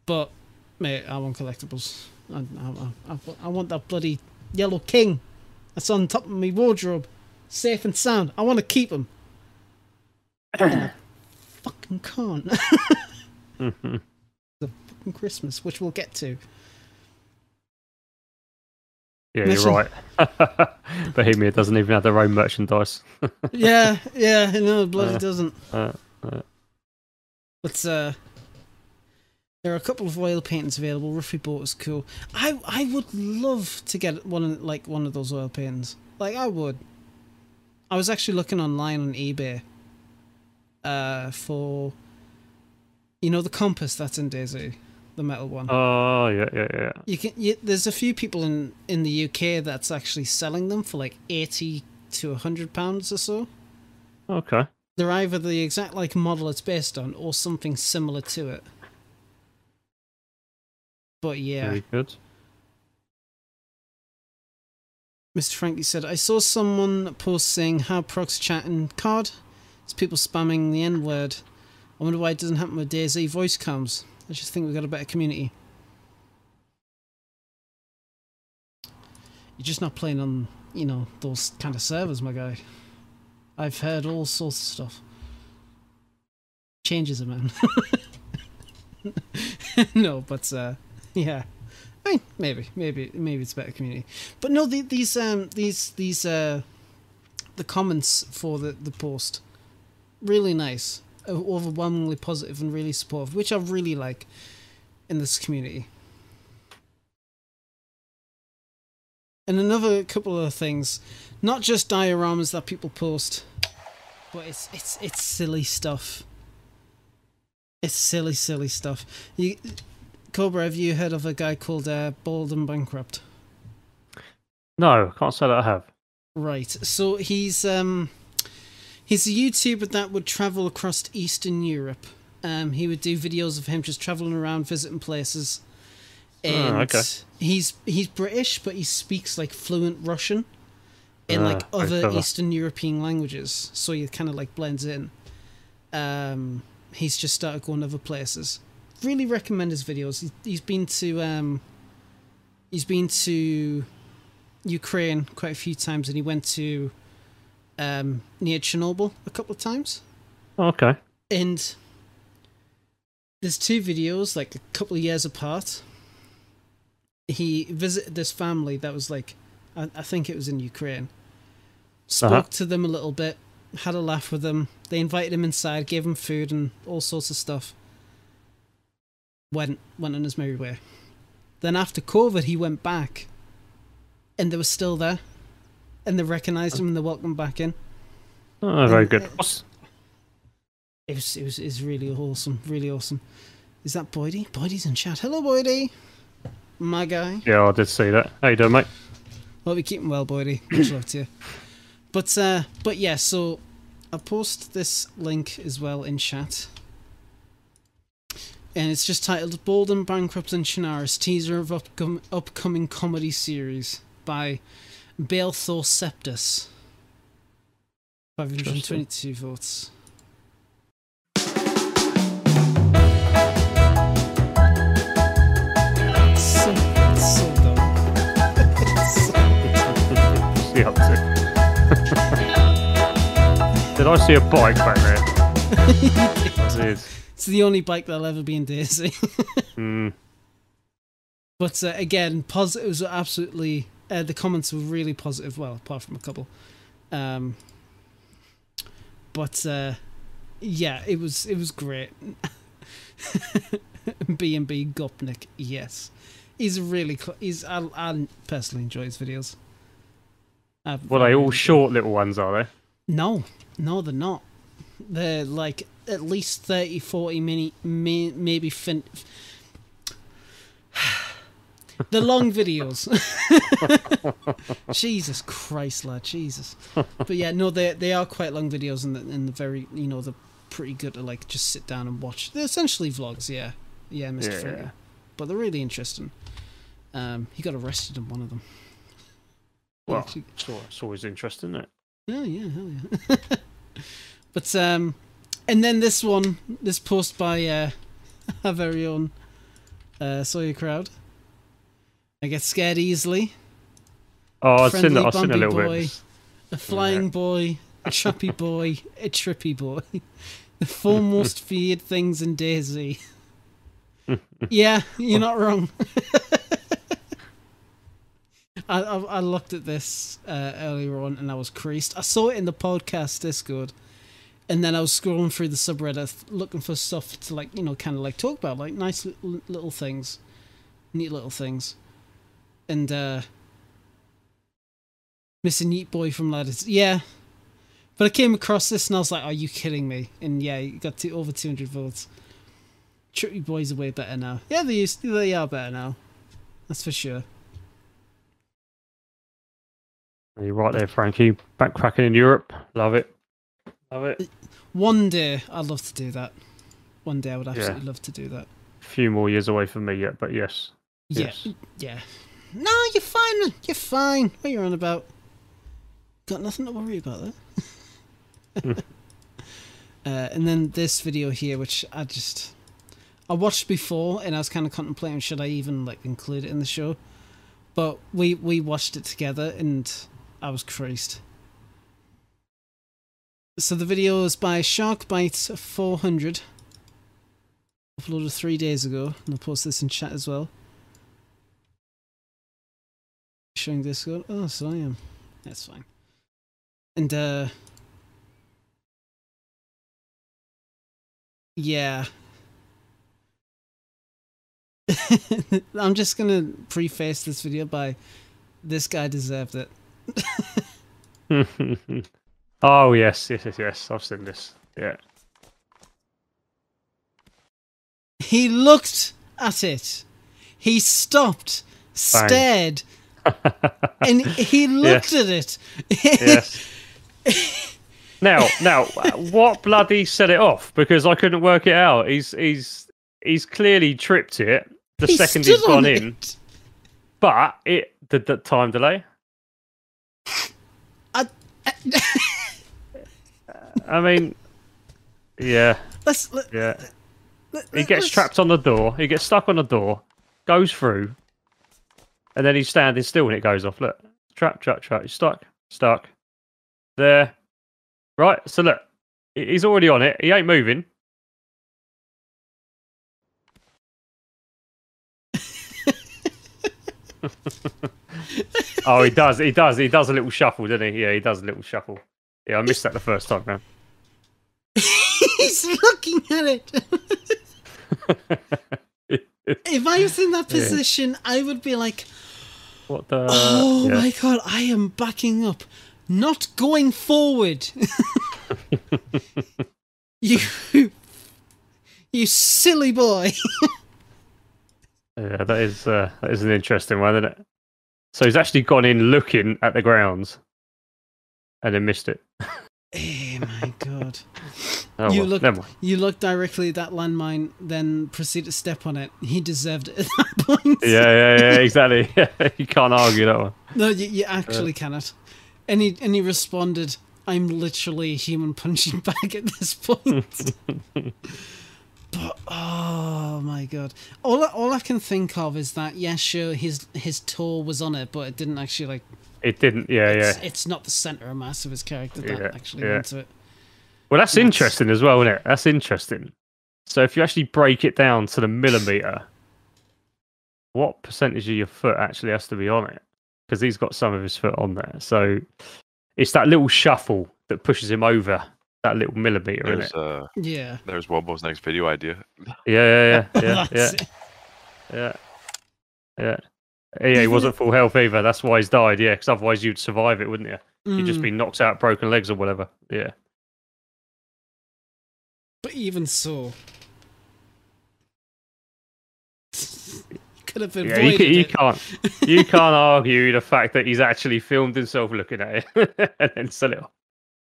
but mate, I want collectibles. I, I, I, I want that bloody yellow king that's on top of my wardrobe, safe and sound. I want to keep him. (clears throat) fucking can't. Mhm. (laughs) the fucking Christmas, which we'll get to. Yeah, Mission- you're right. (laughs) Bohemia doesn't even have their own merchandise. (laughs) yeah, yeah, no, it bloody Uh, doesn't. uh, uh. But uh, there are a couple of oil paintings available. Roughly bought is cool. I I would love to get one of, like one of those oil paintings. Like I would. I was actually looking online on eBay. Uh, for. You know the compass that's in DayZ, the metal one. Oh, yeah, yeah, yeah. You can. You, there's a few people in in the UK that's actually selling them for like eighty to hundred pounds or so. Okay. They're either the exact like model it's based on or something similar to it. But yeah, Very good. Mr. Frankie said, I saw someone post saying how procs chatting card. It's people spamming the N word. I wonder why it doesn't happen with DayZ voice comms. I just think we've got a better community. You're just not playing on, you know, those kind of servers, my guy. I've heard all sorts of stuff. Changes it, man. (laughs) no, but uh, yeah. I mean, maybe, maybe, maybe it's a better community. But no, the, these, um, these, these, uh, the comments for the the post, really nice, overwhelmingly positive and really supportive, which I really like in this community. And another couple of things, not just dioramas that people post, but it's it's it's silly stuff. It's silly, silly stuff. You, Cobra, have you heard of a guy called uh, Bald and Bankrupt? No, can't say that I have. Right. So he's um he's a YouTuber that would travel across Eastern Europe. Um he would do videos of him just traveling around visiting places. And Oh, okay. he's he's British but he speaks like fluent Russian in like Ah, other. Eastern European languages. So he kind of like blends in. Um he's just started going to other places. Really recommend his videos. He, he's been to um he's been to Ukraine quite a few times, and he went to um, near Chernobyl a couple of times. Okay. And there's two videos, like a couple of years apart. He visited this family that was like, I, I think it was in Ukraine. Spoke Uh-huh. to them a little bit, had a laugh with them. They invited him inside, gave him food and all sorts of stuff. Went went on his merry way. Then after COVID, he went back, and they were still there, and they recognised him and they welcomed him back in. Oh, very And, good. What's- It was it was is really awesome, really awesome. Is that Boydie? Boydie's in chat. Hello, Boydie, my guy. Yeah, I did see that. How you doing, mate? Hope you're keeping well, Boydie. Much love to you. But uh, but yeah, so I'll post this link as well in chat. And it's just titled Bald and Bankrupt and Chernarus teaser of upcom- upcoming comedy series by Balthor Septus. 522 votes. So, so dumb. So What's (laughs) he up to? did I see a bike back there? (laughs) I did. It's the only bike that'll ever be in DayZ. (laughs) Mm, but uh, again, positives were absolutely. Uh, the comments were really positive. Well, apart from a couple. Um, but uh, yeah, it was it was great. (laughs) B and B Gopnik, yes, he's really cl- he's. I, I personally enjoy his videos. I- were I they all short little ones, are they? No, no, they're not. They're like at least 30, 40 mini, may, maybe fin. (sighs) the long videos. (laughs) Jesus Christ, lad, Jesus. But yeah, no, they they are quite long videos, and the, and the very you know they're pretty good to like just sit down and watch. They're essentially vlogs, yeah, yeah, Mister Yeah. Frankie. But they're really interesting. Um, he got arrested in one of them. Well, actually- it's, al- it's always interesting, isn't it? Oh yeah, hell yeah. (laughs) but um, and then this one, this post by uh, (laughs) our very own uh, Sawyer Crowd. I get scared easily. Oh, I've seen that. I've seen a little boy. bit. A flying boy, a trappy boy, a trippy boy. (laughs) The four most feared things in DayZ. (laughs) yeah, you're not wrong. I, I I looked at this uh, earlier on and I was creased. I saw it in the podcast Discord, and then I was scrolling through the subreddit looking for stuff to like you know kind of like talk about like nice little, little things, neat little things, and uh missing neat boy from ladders. Yeah, but I came across this and I was like, "Are you kidding me?" And yeah, you got to over two hundred votes. Trippy boys are way better now. Yeah, they used they are better now. That's for sure. You're right there, Frankie. Backpacking in Europe. Love it. Love it. One day I'd love to do that. One day I would absolutely Yeah. love to do that. A few more years away from me yet, but yes. Yeah, Yes. yeah. No, you're fine. You're fine. What are you on about? Got nothing to worry about there. (laughs) uh, and then this video here, which I just I watched before, and I was kind of contemplating should I even like include it in the show, but we we watched it together, and I was creased. So the video is by Sharkbite 400, uploaded three days ago, and I'll post this in chat as well. Showing this Discord. Oh, so I am. That's fine. And uh Yeah. (laughs) I'm just gonna preface this video by this guy deserved it. (laughs) (laughs) oh yes, yes, yes, yes. I've seen this. Yeah. He looked at it. He stopped, Bang. stared, (laughs) and he looked at it. yes. (laughs) now, now, what bloody set it off? Because I couldn't work it out. He's he's he's clearly tripped it the He second he's gone on in, it. but it the, the time delay. I- I (laughs) mean, yeah, Let's. Let, yeah. let, He gets let's- trapped on the door. He gets stuck on the door, goes through, and then he's standing still when it goes off. Look, trap, trap, trap. He's stuck, stuck. There. Right. So look, he's already on it. He ain't moving. (laughs) oh, he does. He does. He does a little shuffle, doesn't he? Yeah, he does a little shuffle. Yeah, I missed that the first time, man. (laughs) He's looking at it. (laughs) if I was in that Yeah. position, I would be like, what the? "Oh yeah. my god, I am backing up, not going forward." (laughs) you, you silly boy. Yeah, that is uh, that is an interesting one, isn't it? So he's actually gone in looking at the grounds, and then missed it. Oh my god. (laughs) Oh, You well, look- never mind. You looked directly at that landmine, then proceed to step on it. He deserved it at (laughs) that point. Yeah, yeah, yeah, exactly. (laughs) you can't argue that one. No, you, you actually uh, cannot. And he and he responded, "I'm literally a human punching bag at this point." but oh my god, all I- all I can think of is that yeah, sure, his his toe was on it, but it didn't actually like. It didn't. Yeah, It's, yeah. it's not the center of mass of his character that Yeah, actually yeah. went to it. Well, that's That's- interesting as well, isn't it? That's interesting. So if you actually break it down to the millimeter, what percentage of your foot actually has to be on it? Because he's got some of his foot on there. So it's that little shuffle that pushes him over that little millimeter, isn't There's it? uh, Yeah, there's Wobo's next video idea. Yeah, yeah, yeah, yeah, (laughs) yeah. That's. Yeah. Yeah. Yeah, he wasn't (laughs) full health either. That's why he's died. Yeah, because otherwise you'd survive it, wouldn't you? You'd just Mm, be knocked out, broken legs or whatever. Yeah. But even so, you (laughs) could have Yeah, avoided you, ca- you can't you (laughs) can't argue the fact that he's actually filmed himself looking at it and then sell it. off.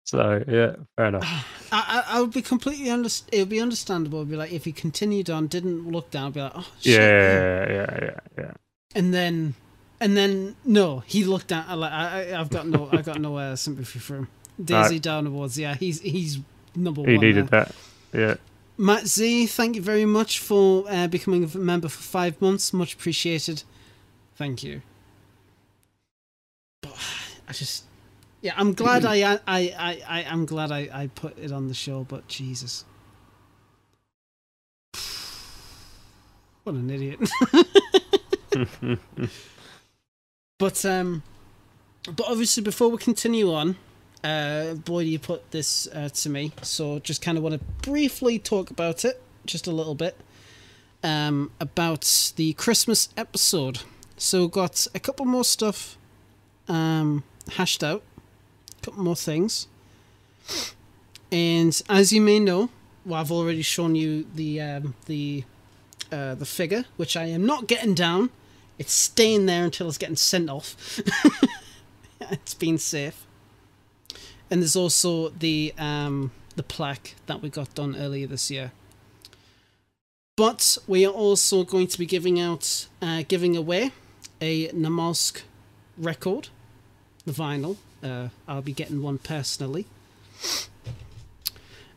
So yeah, fair enough. (sighs) I, I, I would be completely underst- It would be understandable. It'd be like if he continued on, didn't look down, I'd be like, oh shit. Yeah, yeah, yeah, yeah. And then, and then no, he looked down. I I, I've got no, I got no uh, sympathy for him. (laughs) DayZ Down Awards. Yeah, he's he's number He one. needed there. that. Yeah. Matt Z, thank you very much for uh, becoming a member for five months. Much appreciated. Thank you. But I just, yeah, I'm glad I, (clears throat) I, I, I, I'm glad I, I put it on the show. But Jesus, (sighs) what an idiot! (laughs) (laughs) But um, but obviously before we continue on, uh, Boyd, you put this uh, to me, so just kind of want to briefly talk about it, just a little bit, um, about the Christmas episode. So got a couple more stuff, um, hashed out, a couple more things, and as you may know, well, I've already shown you the um, the uh, the figure, which I am not getting down. It's staying there until it's getting sent off. (laughs) it's been safe. And there's also the um, the plaque that we got done earlier this year. But we are also going to be giving out, uh, giving away a Namalsk record, the vinyl. Uh, I'll be getting one personally.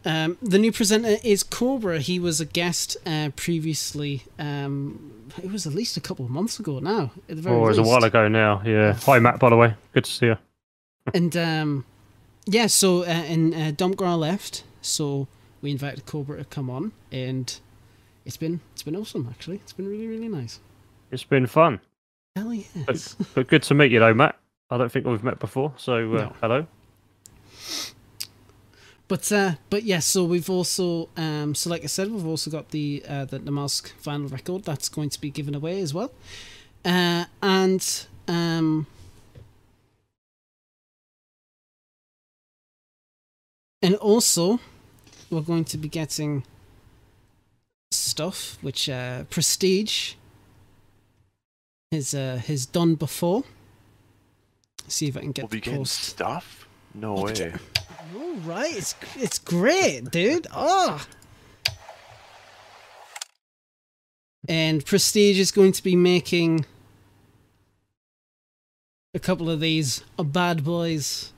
Um, the new presenter is Cobra. He was a guest uh, previously. Um, it was at least a couple of months ago now. At Oh, it was a while ago now. Yeah. Hi, Matt. By the way, good to see you. And um, yeah, so uh, and uh, Dumpgrar left, so we invited Cobra to come on, and it's been it's been awesome actually. It's been really really nice. It's been fun, Hell yes. but good to meet you, though, Matt. I don't think we've met before, so uh, No. hello. But uh, but yeah, so we've also um, so like I said, we've also got the uh, the Namalsk vinyl record that's going to be given away as well, uh, and um, and also we're going to be getting stuff which uh, Prestige has uh, has done before. See if I can get We'll the be getting post. stuff? No way. All right, it's it's great, dude. Oh. And Prestige is going to be making a couple of these bad boys.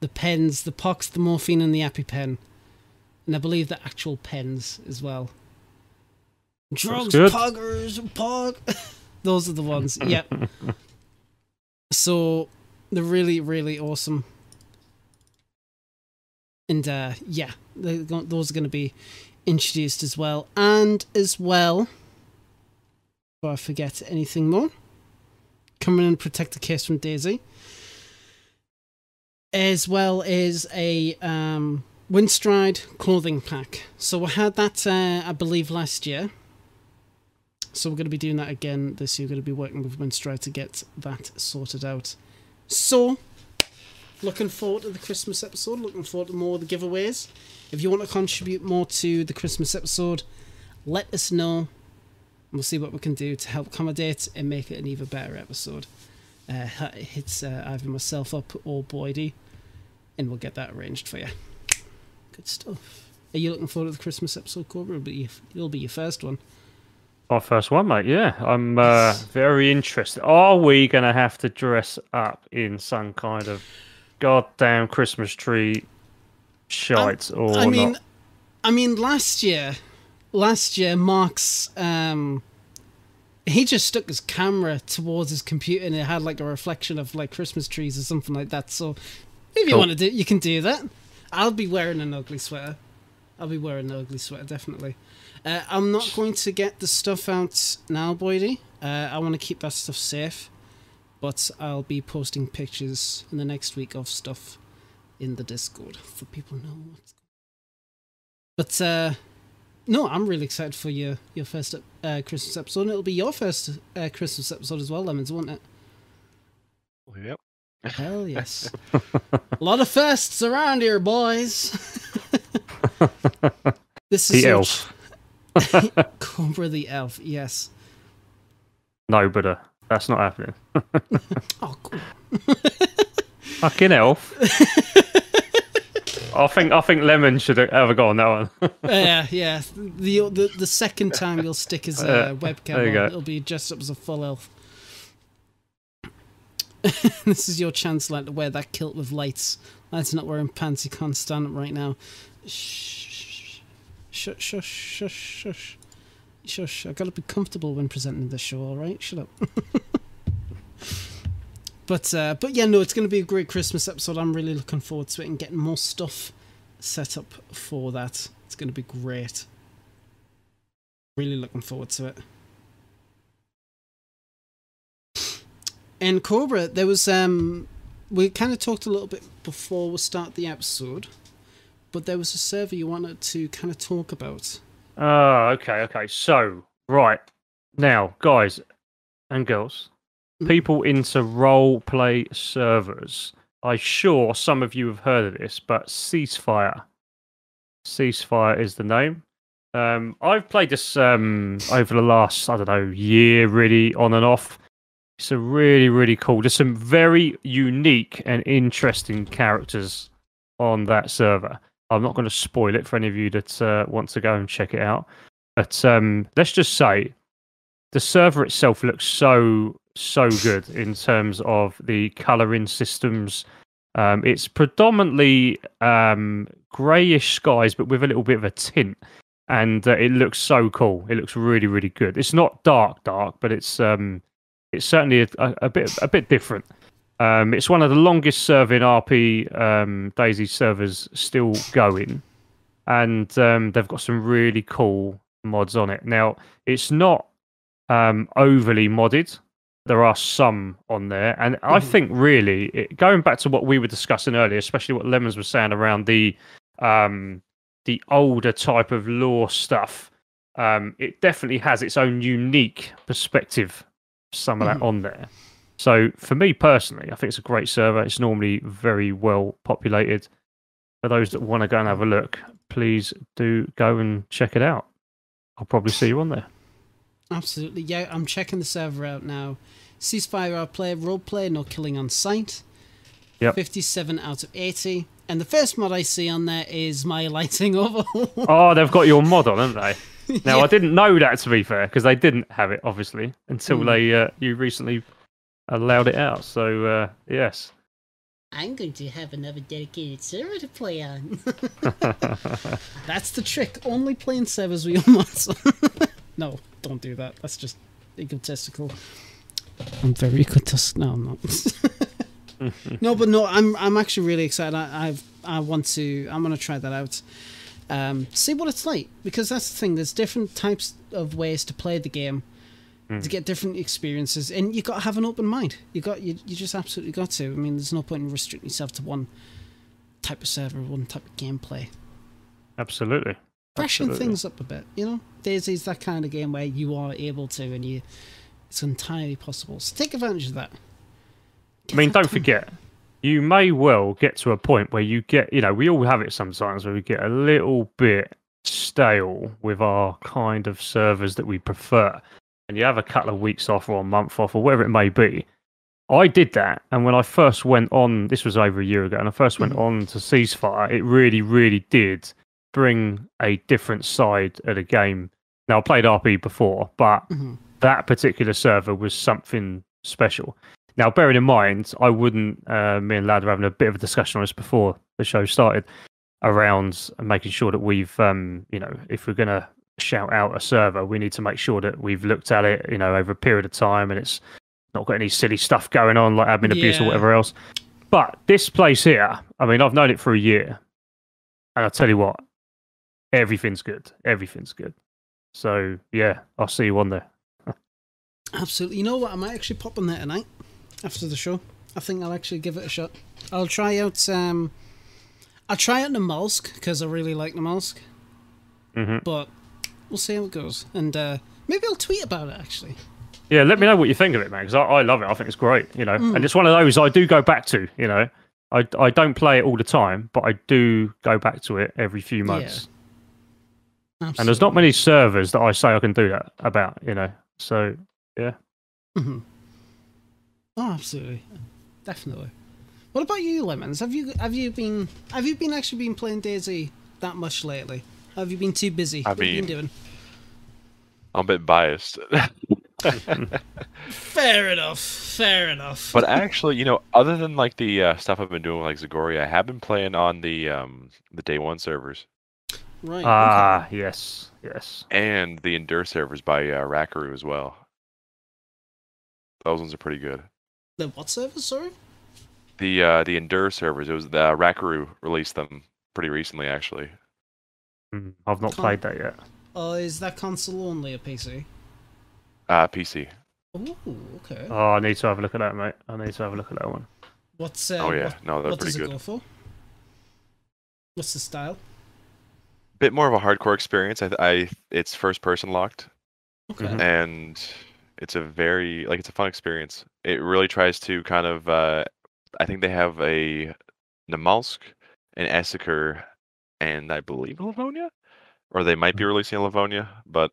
The pens, the pox, the morphine, and the EpiPen. And I believe the actual pens as well. Drugs, poggers, pog. (laughs) Those are the ones. Yep. (laughs) so they're really, really awesome. And uh, yeah, those are going to be introduced as well. And as well, before I forget anything more, coming in and protect the case from DayZ, as well as a um, Windstride clothing pack. So we had that, uh, I believe, last year. So we're going to be doing that again this year. We're going to be working with Windstride to get that sorted out. So, looking forward to the Christmas episode. Looking forward to more of the giveaways. If you want to contribute more to the Christmas episode, let us know. And we'll see what we can do to help accommodate and make it an even better episode. Uh, hits uh, either myself up or Boydie, and we'll get that arranged for you. Good stuff. Are you looking forward to the Christmas episode, Cobra? It'll be, it'll be your first one. Our first one, mate. Yeah, I'm uh, very interested. Are we going to have to dress up in some kind of goddamn Christmas tree shite or I mean, not? I mean, last year, last year, Mark's um, he just stuck his camera towards his computer and it had like a reflection of like Christmas trees or something like that. So if you Cool. want to do, you can do that. I'll be wearing an ugly sweater. I'll be wearing an ugly sweater definitely. Uh, I'm not going to get the stuff out now, Boydie. Uh, I want to keep that stuff safe, but I'll be posting pictures in the next week of stuff in the Discord for people to know what's going on. but uh, no, I'm really excited for your your first uh, Christmas episode. And it'll be your first uh, Christmas episode as well, Lemons, won't it? Yep. Hell (laughs) yes. A lot of firsts around here, boys. (laughs) this is The elf. (laughs) Cobra the elf. Yes. No, but uh, that's not happening. (laughs) Oh, cool. (laughs) Fucking elf. I think I think Lemon should have a go on that one. (laughs) yeah, yeah. The, the the second time you'll stick his uh, Uh, webcam on, go. it'll be dressed up as a full elf. this is your chance, like, to wear that kilt with lights. Lad's not wearing pants. He can't stand up right now. Shh, shush, shush, shush, shush, shush. I've gotta be comfortable when presenting this show. All right, shut up. (laughs) but uh, but yeah, no, it's gonna be a great Christmas episode. I'm really looking forward to it and getting more stuff set up for that. It's going to be great. Really looking forward to it. And Cobra, there was um, we kind of talked a little bit before we start the episode, but there was a server you wanted to kind of talk about. Oh, okay, okay. So, right now, guys and girls, Mhm. people into role play servers. I'm sure some of you have heard of this, but Ceasefire. Ceasefire is the name. Um, I've played this um, over the last, I don't know, year, really on and off. It's a really, really cool. There's some very unique and interesting characters on that server. I'm not going to spoil it for any of you that uh, want to go and check it out. But um, let's just say the server itself looks so so good in terms of the coloring systems. Um, it's predominantly um, greyish skies, but with a little bit of a tint, and uh, it looks so cool. It looks really really good. It's not dark dark, but it's um, it's certainly a, a bit a bit different. Um, it's one of the longest serving RP um, DayZ servers still going, and um, they've got some really cool mods on it. Now, it's not um, overly modded. There are some on there, and I Mhm. think really it, going back to what we were discussing earlier, especially what Lemons was saying around the um, the older type of lore stuff. Um, it definitely has its own unique perspective. Some of that Mhm. on there. So for me personally, I think it's a great server. It's normally very well populated. For those that want to go and have a look, please do go and check it out. I'll probably see you on there. Absolutely, yeah. I'm checking the server out now. Ceasefire our play, roleplay, no killing on sight. Yep. 57 out of 80. And the first mod I see on there is my (laughs) lighting overhaul. Oh, they've got your mod on, haven't they? (laughs) Now Yeah. I didn't know that to be fair, because they didn't have it obviously until Hmm. they uh, you recently allowed it out. So uh, yes. I'm going to have another dedicated server to play on. (laughs) (laughs) That's the trick. Only playing servers your (laughs) mods. no, don't do that. That's just egotistical. I'm very egotistical. No, I'm not. no, but no, I'm I'm actually really excited. I, I've I want to. I'm gonna try that out. Um, see what it's like because that's the thing. There's different types of ways to play the game Mm. to get different experiences, and you got to have an open mind. You got you you just absolutely got to. I mean, there's no point in restricting yourself to one type of server, one type of gameplay. Absolutely. Freshen Absolutely. things up a bit, you know. DayZ's that kind of game where you are able to, and you it's entirely possible. So take advantage of that. I mean, don't forget, you may well get to a point where you get, you know, we all have it sometimes where we get a little bit stale with our kind of servers that we prefer. And you have a couple of weeks off or a month off or whatever it may be. I did that. And when I first went on, this was over a year ago, and I first went Mhm. on to Ceasefire, it really, really did bring a different side of the game. Now, I played RP before, but Mhm. that particular server was something special. Now, bearing in mind, I wouldn't. Uh, me and Lad were having a bit of a discussion on this before the show started around making sure that we've, um, you know, if we're going to shout out a server, we need to make sure that we've looked at it, you know, over a period of time and it's not got any silly stuff going on like admin abuse or whatever else. But this place here, I mean, I've known it for a year, and I'll tell you what, everything's good. Everything's good. So yeah, I'll see you on there. (laughs) Absolutely. You know what? I might actually pop on there tonight after the show. I think I'll actually give it a shot. I'll try out. Um, I'll try out Namalsk because I really like Namalsk, hmm but we'll see how it goes. And uh, maybe I'll tweet about it actually. Yeah, let me know what you think of it, man, because I, I love it. I think it's great, you know. Mm. And it's one of those I do go back to, you know. I, I don't play it all the time, but I do go back to it every few months. Absolutely. And there's not many servers that I say I can do that about, you know. So yeah. Mhm. Oh, absolutely, definitely. What about you, Lemons? Have you have you been have you been actually been playing DayZ that much lately? Have you been too busy? I what have you been mean- doing? I'm a bit biased. (laughs) Fair enough. Fair enough. but actually, you know, other than like the uh, stuff I've been doing with like Zagoria, I have been playing on the um the day one servers right. okay. ah, yes, yes. and the Endure servers by uh, Rackaroo as well. Those ones are pretty good. The what servers? Sorry. The uh, the Endure servers, it was the uh, Rackaroo released them pretty recently, actually. Mm, I've not Can't- played that yet. Or is that console only a PC? Uh, PC. Ooh, okay. Oh, I need to have a look at that, mate. I need to have a look at that one. What's uh, oh yeah, what, no, they're what does pretty it good. go for? What's the style? Bit more of a hardcore experience. I, I it's first person locked, Okay. Mhm. and it's a very like it's a fun experience. It really tries to kind of. Uh, I think they have a Namalsk, an Esseker, and I believe a Livonia, or they might be releasing a Livonia, but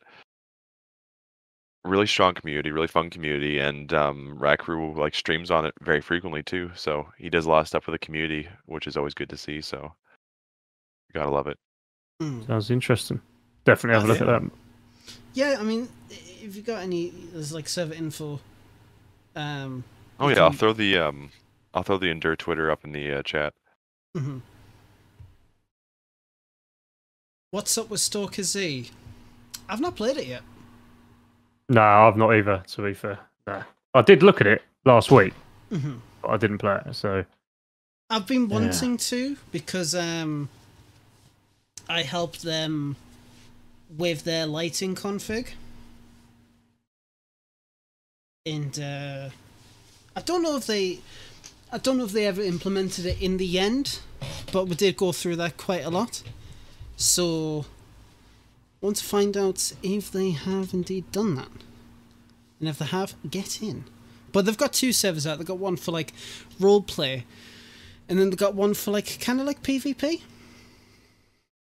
really strong community, really fun community, and um, Rakru like streams on it very frequently too. So he does a lot of stuff with the community, which is always good to see. So you gotta love it. Mm. Sounds interesting. Definitely have a look at that. Yeah, I mean, if you got any, there's like server info. Um. Oh you yeah, I'll throw the um, I'll throw the Endure Twitter up in the uh, chat. mhm. What's up with Stalker Z? I've not played it yet. No, I've not either. To be fair, no. I did look at it last week, hmm but I didn't play it. So I've been Yeah. wanting to because um, I helped them with their lighting config, and uh, I don't know if they, I don't know if they ever implemented it in the end, but we did go through that quite a lot. So, I want to find out if they have indeed done that, and if they have, get in. But they've got two servers out. They've got one for like role play, and then they've got one for like kind of like PvP.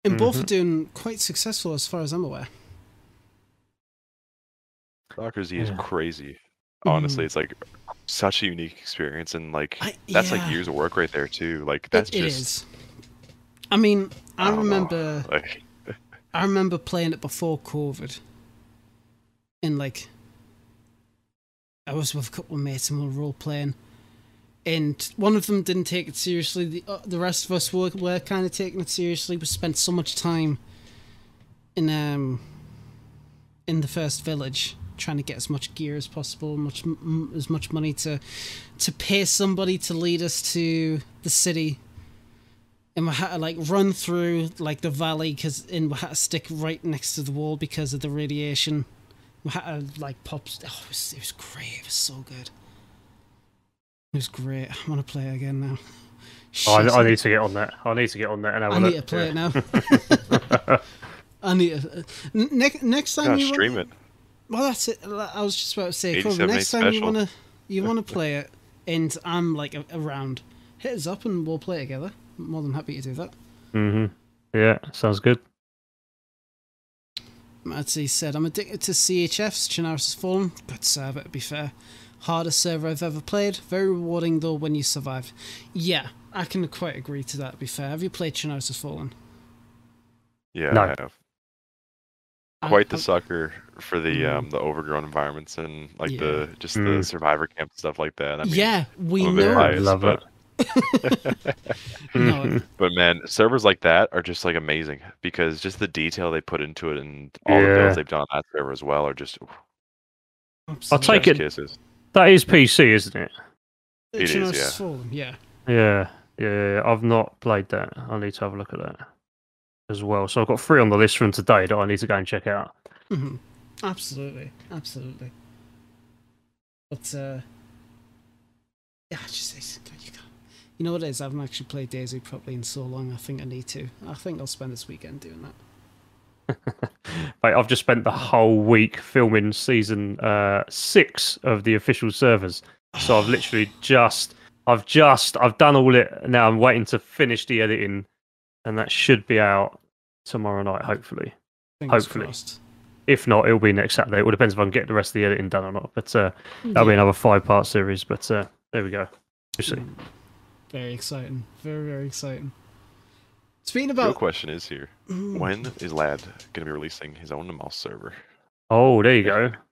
And both are doing quite successful as far as I'm aware. Stalker Z is Yeah. crazy. Honestly, Mhm. it's like such a unique experience, and like I- that's yeah. like years of work right there too. Like that's it just is. I mean, I, I remember like (laughs) I remember playing it before COVID. And like I was with a couple of mates and we were role playing. And one of them didn't take it seriously. The uh, the rest of us were, were kind of taking it seriously. We spent so much time in um in the first village trying to get as much gear as possible, much m- as much money to to pay somebody to lead us to the city and we had to like run through like the valley because and we had to stick right next to the wall because of the radiation. We had to like pop. Oh, it was, it was great. It was so good. It was great. I want to play it again now. (laughs) Oh, I, I need to get on that. I need to get on that and have I a need look. to play yeah. it now. (laughs) I need to, uh, n- next next time gotta you stream wanna, it. Well, that's it. I was just about to say, Corbin, 87 next time you wanna you wanna (laughs) play it, and I'm like around, hit us up and we'll play together. I'm more than happy to do that. hmm Yeah, sounds good. Matsy said, I'm addicted to CHFs. Chernarus has fallen. Good server, to be fair. Hardest server I've ever played. Very rewarding, though, when you survive. Yeah, I can quite agree to that, to be fair. Have you played Chernarus has fallen? yeah, No. I have I- quite the I- sucker for the Mm. um the overgrown environments and like Yeah. the just the Mm. survivor camp stuff like that. I mean, yeah, we I'm a bit know. I love but- No, (laughs) But man, servers like that are just like amazing because just the detail they put into it and all the builds they've done on that server as well are just oof, I'll take it- kisses. That is PC, isn't it? It is, yeah. has yeah. Yeah, yeah, yeah. I've not played that. I need to have a look at that as well. So I've got three on the list from today that I need to go and check out. hmm Absolutely, absolutely. But uh, yeah, I just it's, you, can't, you know what it is. I haven't actually played DayZ properly in so long. I think I need to. I think I'll spend this weekend doing that. (laughs) Mate, I've just spent the whole week filming season uh, six of the official servers. So I've literally (sighs) just, I've just, I've done all it. Now I'm waiting to finish the editing, and that should be out tomorrow night, hopefully. Fingers hopefully. crossed. If not, it'll be next Saturday. It all depends if I can get the rest of the editing done or not. But uh, that'll be another five-part series. But uh, there we go. We'll see. Mm. Very exciting. Very very exciting. Speaking The real about question is here: Mm, when is Lad going to be releasing his own mouse server? Oh, there you go. (laughs)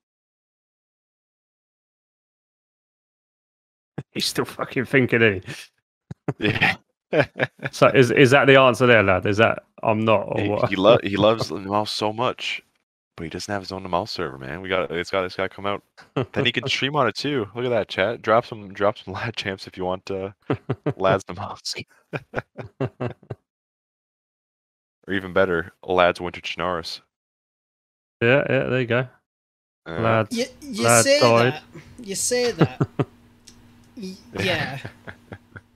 He's still fucking thinking, is Yeah. So is is that the answer there, lad? Is that I'm not or he, what? he, lo- he loves (laughs) the mouse so much, but he doesn't have his own mouse server, man. We got it's got this guy come out. Then he can (laughs) stream on it too. Look at that chat. Drop some drop some (laughs) lad champs if you want uh, lads the mouse, or even better, lads winter Chernarus. yeah, yeah, there you go. Uh, Lad. You, you Lad say died. that. You say that. Y- (laughs) yeah.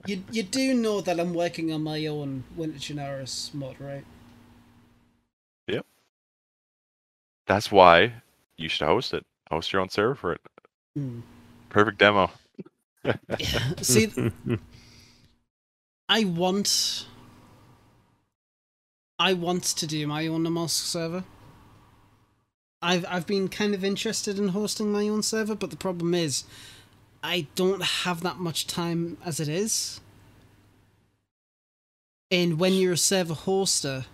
You you do know that I'm working on my own Winter Chernarus mod, right? That's why you should host it. Host your own server for it. Hmm. Perfect demo. (laughs) See, I want. I want to do my own Namalsk server. I've I've been kind of interested in hosting my own server, but the problem is, I don't have that much time as it is. And when you're a server hoster,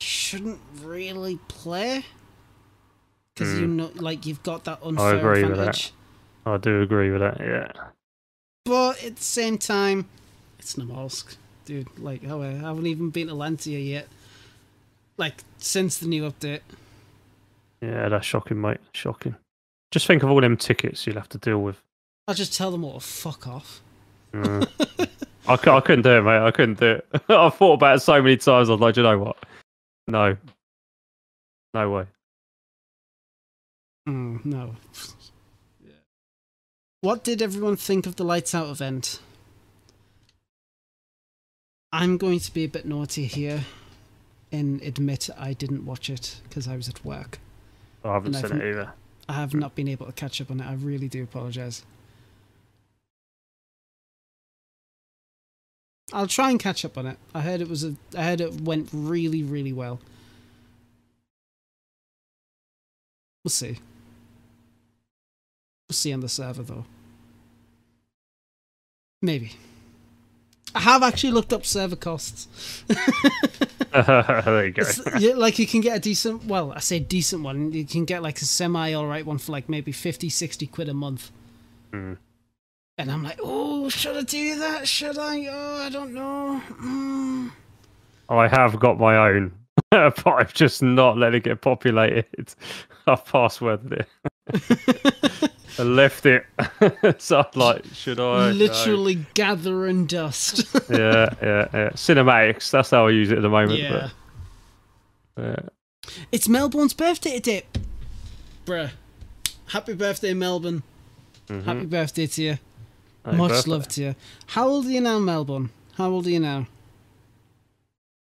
shouldn't really play because you know, like you've got that unfair agree with that. advantage. I do agree with that. Yeah. But at the same time, it's Namalsk, dude. Like, oh, I haven't even been to Lantia yet. Like, since the new update. Yeah, that's shocking, mate. Shocking. Just think of all them tickets you'll have to deal with. I'll just tell them all to fuck off. Mm. I, I couldn't do it, mate. I couldn't do it. (laughs) I've thought about it so many times. I was like, you know what? No. No way. Mm, no. What did everyone think of the Lights Out event? I'm going to be a bit naughty here and admit I didn't watch it because I was at work. I haven't And I seen it either. I have not been able to catch up on it. I really do apologize. I'll try and catch up on it. I heard it was a. I heard it went really, really well. We'll see. We'll see on the server though. Maybe. I have actually looked up server costs. (laughs) there you go. Yeah, like you can get a decent well i say decent one you can get like a semi all right one for like maybe 50 60 quid a month Mm. And i'm like oh should i do that should i oh i don't know mm. I have got my own, (laughs) but I'm just not letting it get populated. (laughs) I've passworded it. (laughs) I left it. so I'm like, should I? No. literally gathering dust Yeah, yeah, yeah. Cinematics. That's how I use it at the moment. yeah But, yeah. it's melbourne's birthday today bruh happy birthday melbourne Mhm. happy birthday to you Happy much birthday. love to you how old are you now melbourne how old are you now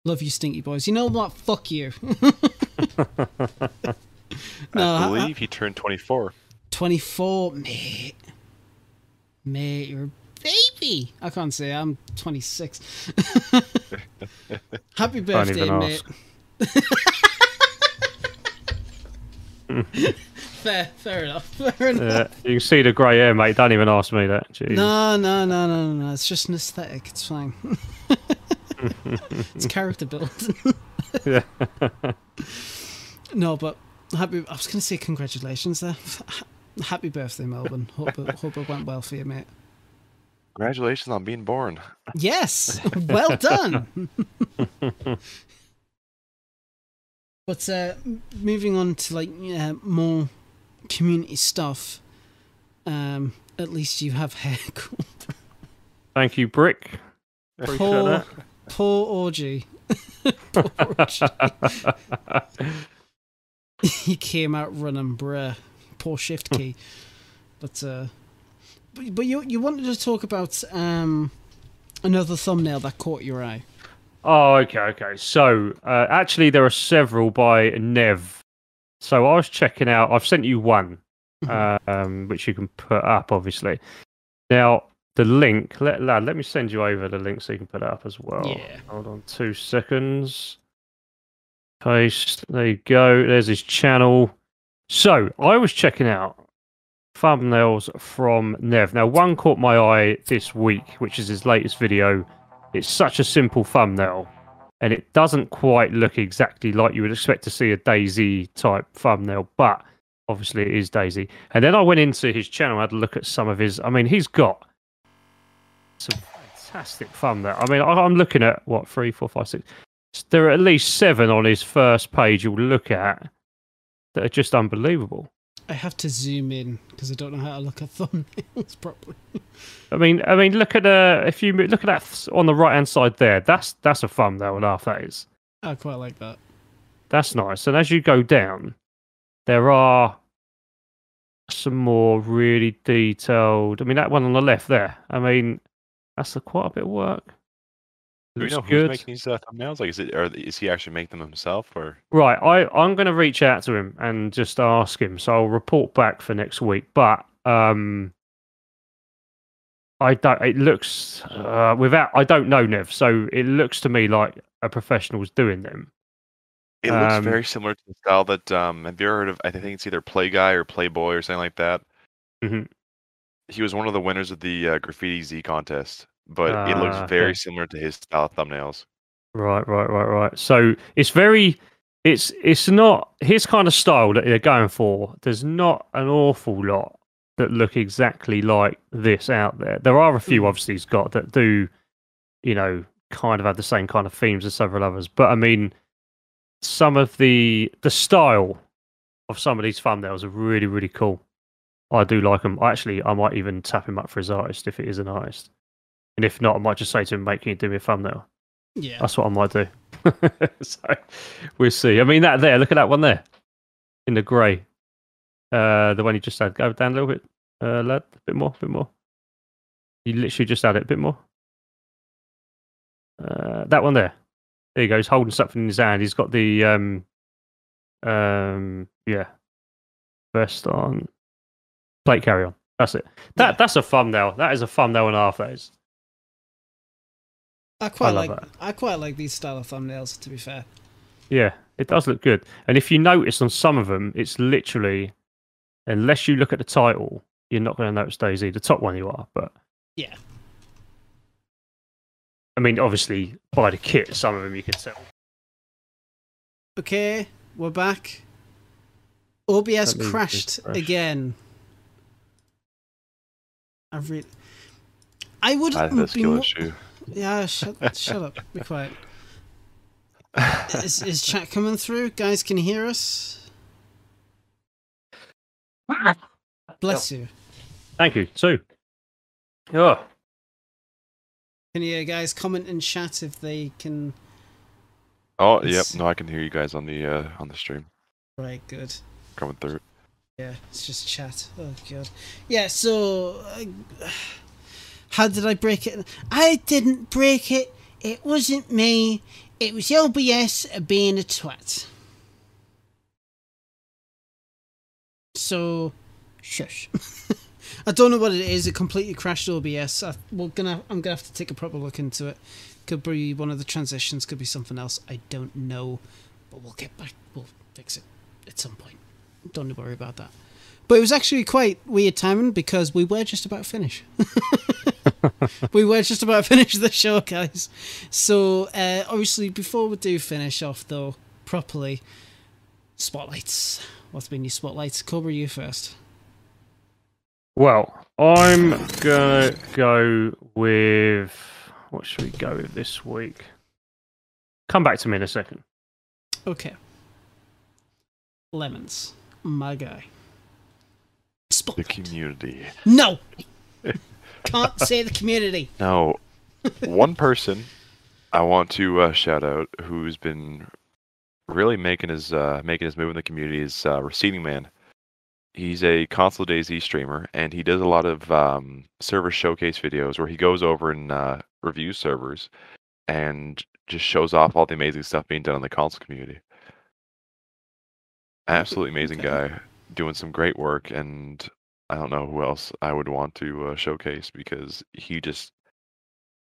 love you stinky boys you know what fuck you (laughs) (laughs) No, I I- believe he turned 24. 24, mate. Mate, you're a baby. I can't say I'm 26. (laughs) Happy birthday, mate. Ask. fair, fair enough. (laughs) Fair enough. Yeah, you can see the grey hair, mate. Don't even ask me that. Jeez. No, no, no, no, no, no. It's just an aesthetic. It's fine. (laughs) it's character build. (laughs) Yeah. no, but happy. I was going to say congratulations there. Happy birthday, Melbourne. Hope it, hope it went well for you, mate. Congratulations on being born. Yes, well done. but uh, moving on to like uh, more community stuff. Um, at least you have hair. (laughs) Thank you, Brick. Appreciate Poor, that. poor orgy. (laughs) poor orgy. (laughs) he came out running, bruh. Poor shift key. but uh, but, but you you wanted to talk about um another thumbnail that caught your eye. Oh, okay, okay. So, uh, actually, there are several by Nev. So I was checking out. I've sent you one, um, which you can put up, obviously. Now, the link. Let lad, let me send you over the link so you can put it up as well. Yeah. Hold on, two seconds. Paste. There you go. There's his channel. So I was checking out thumbnails from Nev. Now, one caught my eye this week, which is his latest video. It's such a simple thumbnail, and it doesn't quite look exactly like you would expect to see a DayZ type thumbnail, but obviously it is DayZ. And then I went into his channel, had a look at some of his. I mean, he's got some fantastic thumbnail. I mean, I'm looking at what three, four, five, six. There are at least seven on his first page you'll look at that are just unbelievable. I have to zoom in because I don't know how to look at (laughs) thumbnails properly. I mean, I mean, look at uh, if you look at that on the right hand side there. That's that's a thumbnail half. That is. I quite like that. That's nice. And as you go down, there are some more really detailed. I mean, that one on the left there. I mean, that's a, quite a bit of work. Do we know who's good. making these uh, thumbnails? Like, is it or is he actually making them himself or? Right, I, I'm going to reach out to him and just ask him. So I'll report back for next week. But um, I don't. It looks uh, without. I don't know Nev. So it looks to me like a professional's doing them. It looks Um, very similar to the style that um. Have you ever heard of? I think it's either Play Guy or Playboy or something like that. Mhm. He was one of the winners of the uh, graffiti Z contest, but it looks Ah, very okay. similar to his style of thumbnails. Right, right, right, right. So it's very. It's it's not his kind of style that they're going for. There's not an awful lot that look exactly like this out there. There are a few, Mhm. obviously, he's got that do, you know, kind of have the same kind of themes as several others. But I mean, some of the the style of some of these thumbnails are really, really cool. I do like them. Actually, I might even tap him up for his artist if it is an artist. And if not, I might just say to him, "Mate, can you do me a thumbnail?" Yeah. That's what I might do. (laughs) so we'll see. I mean, that there, look at that one there in the grey. Uh, the one you just had. Go down a little bit, uh, lad. A bit more, a bit more. You literally just had it a bit more. Uh, that one there. There you go. He's holding something in his hand. He's got the um, um, yeah, vest on, plate carry on. That's it. That Yeah. that's a thumbnail. That is a thumbnail and a half. That is. I quite love like that. I quite like these style of thumbnails. To be fair, Yeah, it does look good. And if you notice on some of them, it's literally, unless you look at the title, you're not going to notice DayZ. The top one you are, but yeah. I mean, obviously by the kit, some of them you can tell. Okay, we're back. OBS crashed it's again. I've really. I would I have a be skill more... issue. Yeah, shut, shut up. Be quiet. Is, is chat coming through? Guys, can you hear us? Bless you. Thank you. Two. Oh, Can you guys comment in chat if they can? Oh, yep. No, I can hear you guys on the uh on the stream Right, good. coming through. Yeah, it's just chat. Oh god. Yeah. So, uh, how did I break it? I didn't break it. It wasn't me. It was OBS being a twat. So, shush. (laughs) I don't know what it is. It completely crashed OBS. I, we're gonna. I'm gonna have to take a proper look into it. Could be one of the transitions. Could be something else. I don't know. But we'll get back. We'll fix it at some point. Don't worry about that. But it was actually quite weird timing because we were just about to finish. (laughs) we were just about to finish the show, guys. So, uh, obviously, before we do finish off, though, properly, spotlights. What's been your spotlights? Cobra, you first. well, I'm gonna go with what should we go with this week? Come back to me in a second. Okay. Lemons. My guy. The community. No! (laughs) Can't say the community. Now, one person I want to uh, shout out who's been really making his uh, making his move in the community is uh, Receding Man. He's a console DayZ streamer, and he does a lot of um, server showcase videos where he goes over and uh, reviews servers and just shows off all the amazing stuff being done in the console community. Absolutely amazing Okay. guy, doing some great work, and I don't know who else I would want to uh, showcase because he just,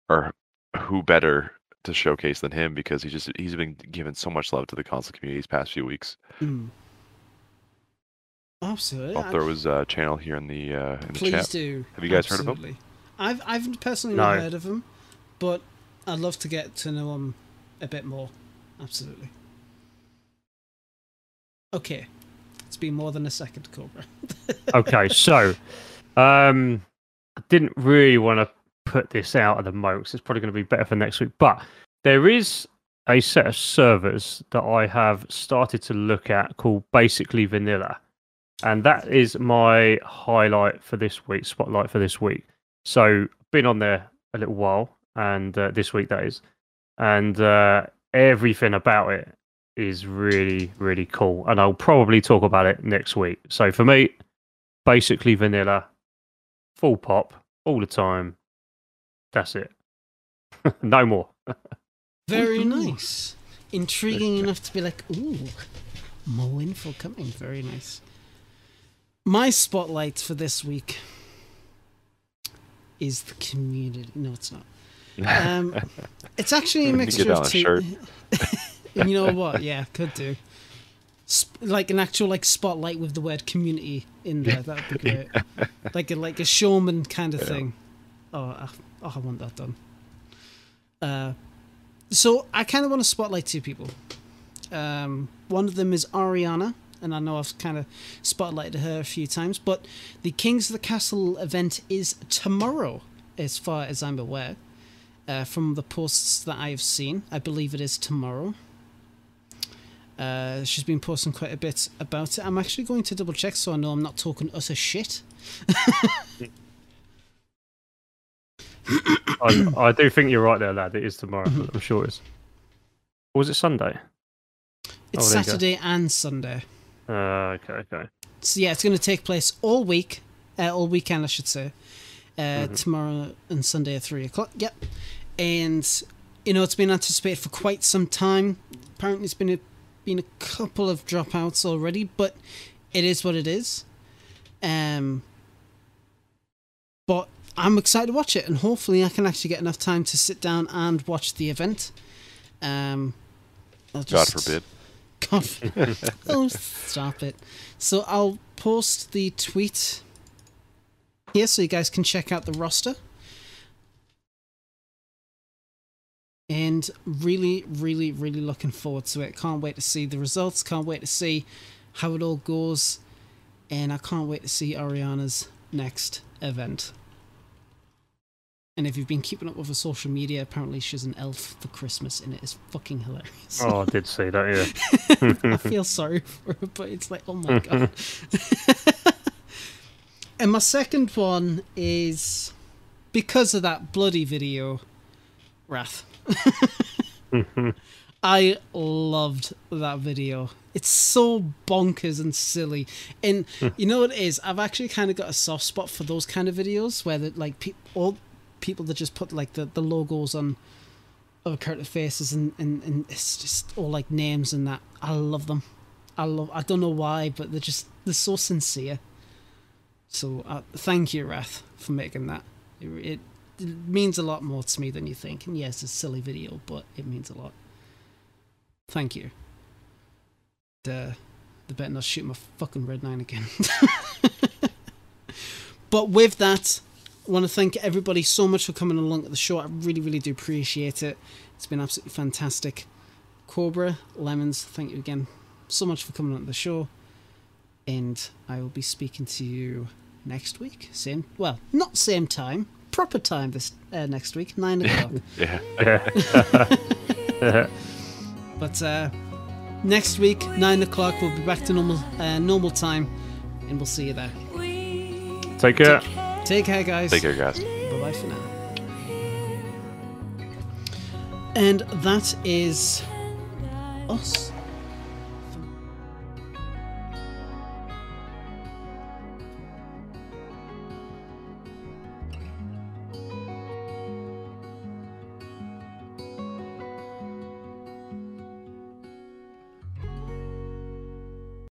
or who better to showcase than him because he's just he's been giving so much love to the console community these past few weeks. Hmm. Absolutely. I'll throw his uh, channel here in the uh, in the Please chat. do. Have you guys heard of him? I've I've personally not heard of him, but I'd love to get to know him a bit more. Absolutely. Okay. It's been more than a second, Cobra. (laughs) okay, so um, I didn't really want to put this out at the moment. 'cause it's probably going to be better for next week. But there is a set of servers that I have started to look at called Basically Vanilla, and that is my highlight for this week, spotlight for this week. So been on there a little while, and uh, this week that is, and uh, everything about it is really, really cool. And I'll probably talk about it next week. So for me, basically vanilla, full pop, all the time. That's it. (laughs) no more. Very nice. Intriguing enough to be like, ooh, more info coming. Very nice. My spotlight for this week is the community. No, it's not. (laughs) Um, it's actually a mixture on of two. (laughs) you know what? Yeah, could do. Sp- like an actual like spotlight with the word community in there. That'd be great. like a like a showman kind of thing. Oh, I, oh, I want that done. Uh, so I kind of want to spotlight two people. Um, one of them is Ariana, and I know I've kind of spotlighted her a few times, but the Kings of the Castle event is tomorrow, as far as I'm aware. Uh, from the posts that I have seen, I believe it is tomorrow. Uh, she's been posting quite a bit about it. I'm actually going to double check so I know I'm not talking utter shit. (laughs) I, I do think you're right there, lad. It is tomorrow. I'm sure it is. Or was it Sunday? It's Oh, there you go. Saturday and Sunday. Uh, okay, okay. So yeah, it's going to take place all week, uh, all weekend, I should say. Uh, Mm-hmm. Tomorrow and Sunday at three o'clock. Yep, and you know it's been anticipated for quite some time. Apparently, it's been a been a couple of dropouts already, but it is what it is. Um, but I'm excited to watch it, and hopefully, I can actually get enough time to sit down and watch the event. Um, I'll God forbid. (laughs) God. oh, stop it. So I'll post the tweet here so you guys can check out the roster. And really, really, really looking forward to it. Can't wait to see the results. Can't wait to see how it all goes. And I can't wait to see Ariana's next event. And if you've been keeping up with her social media, apparently she's an elf for Christmas, and it is fucking hilarious. Oh, I did see that, yeah. (laughs) I feel sorry for her, but it's like, oh my god. (laughs) and my second one is because of that bloody video, Wrath. (laughs) I loved that video. It's so bonkers and silly. And you know what it is? I've actually kind of got a soft spot for those kind of videos where the, like all people that just put like the, the logos on of character faces and, and, and it's just all like names and that. I love them. I love. I don't know why, but they're just they're so sincere. So uh, thank you, Wrath, for making that. It, it means a lot more to me than you think. And yes, it's a silly video, but it means a lot. Thank you. The better not shoot my fucking red nine again. (laughs) but with that, I want to thank everybody so much for coming along at the show. I really, really do appreciate it. It's been absolutely fantastic. Cobra, Lemons, thank you again so much for coming on the show. And I will be speaking to you next week. Same, well, not same time, proper time this uh, next week, nine o'clock. (laughs) Yeah. yeah. (laughs) but uh, next week, nine o'clock, we'll be back to normal, uh, normal time, and we'll see you there. Take care. Take care, guys. Take care, guys. Bye bye for now. And that is us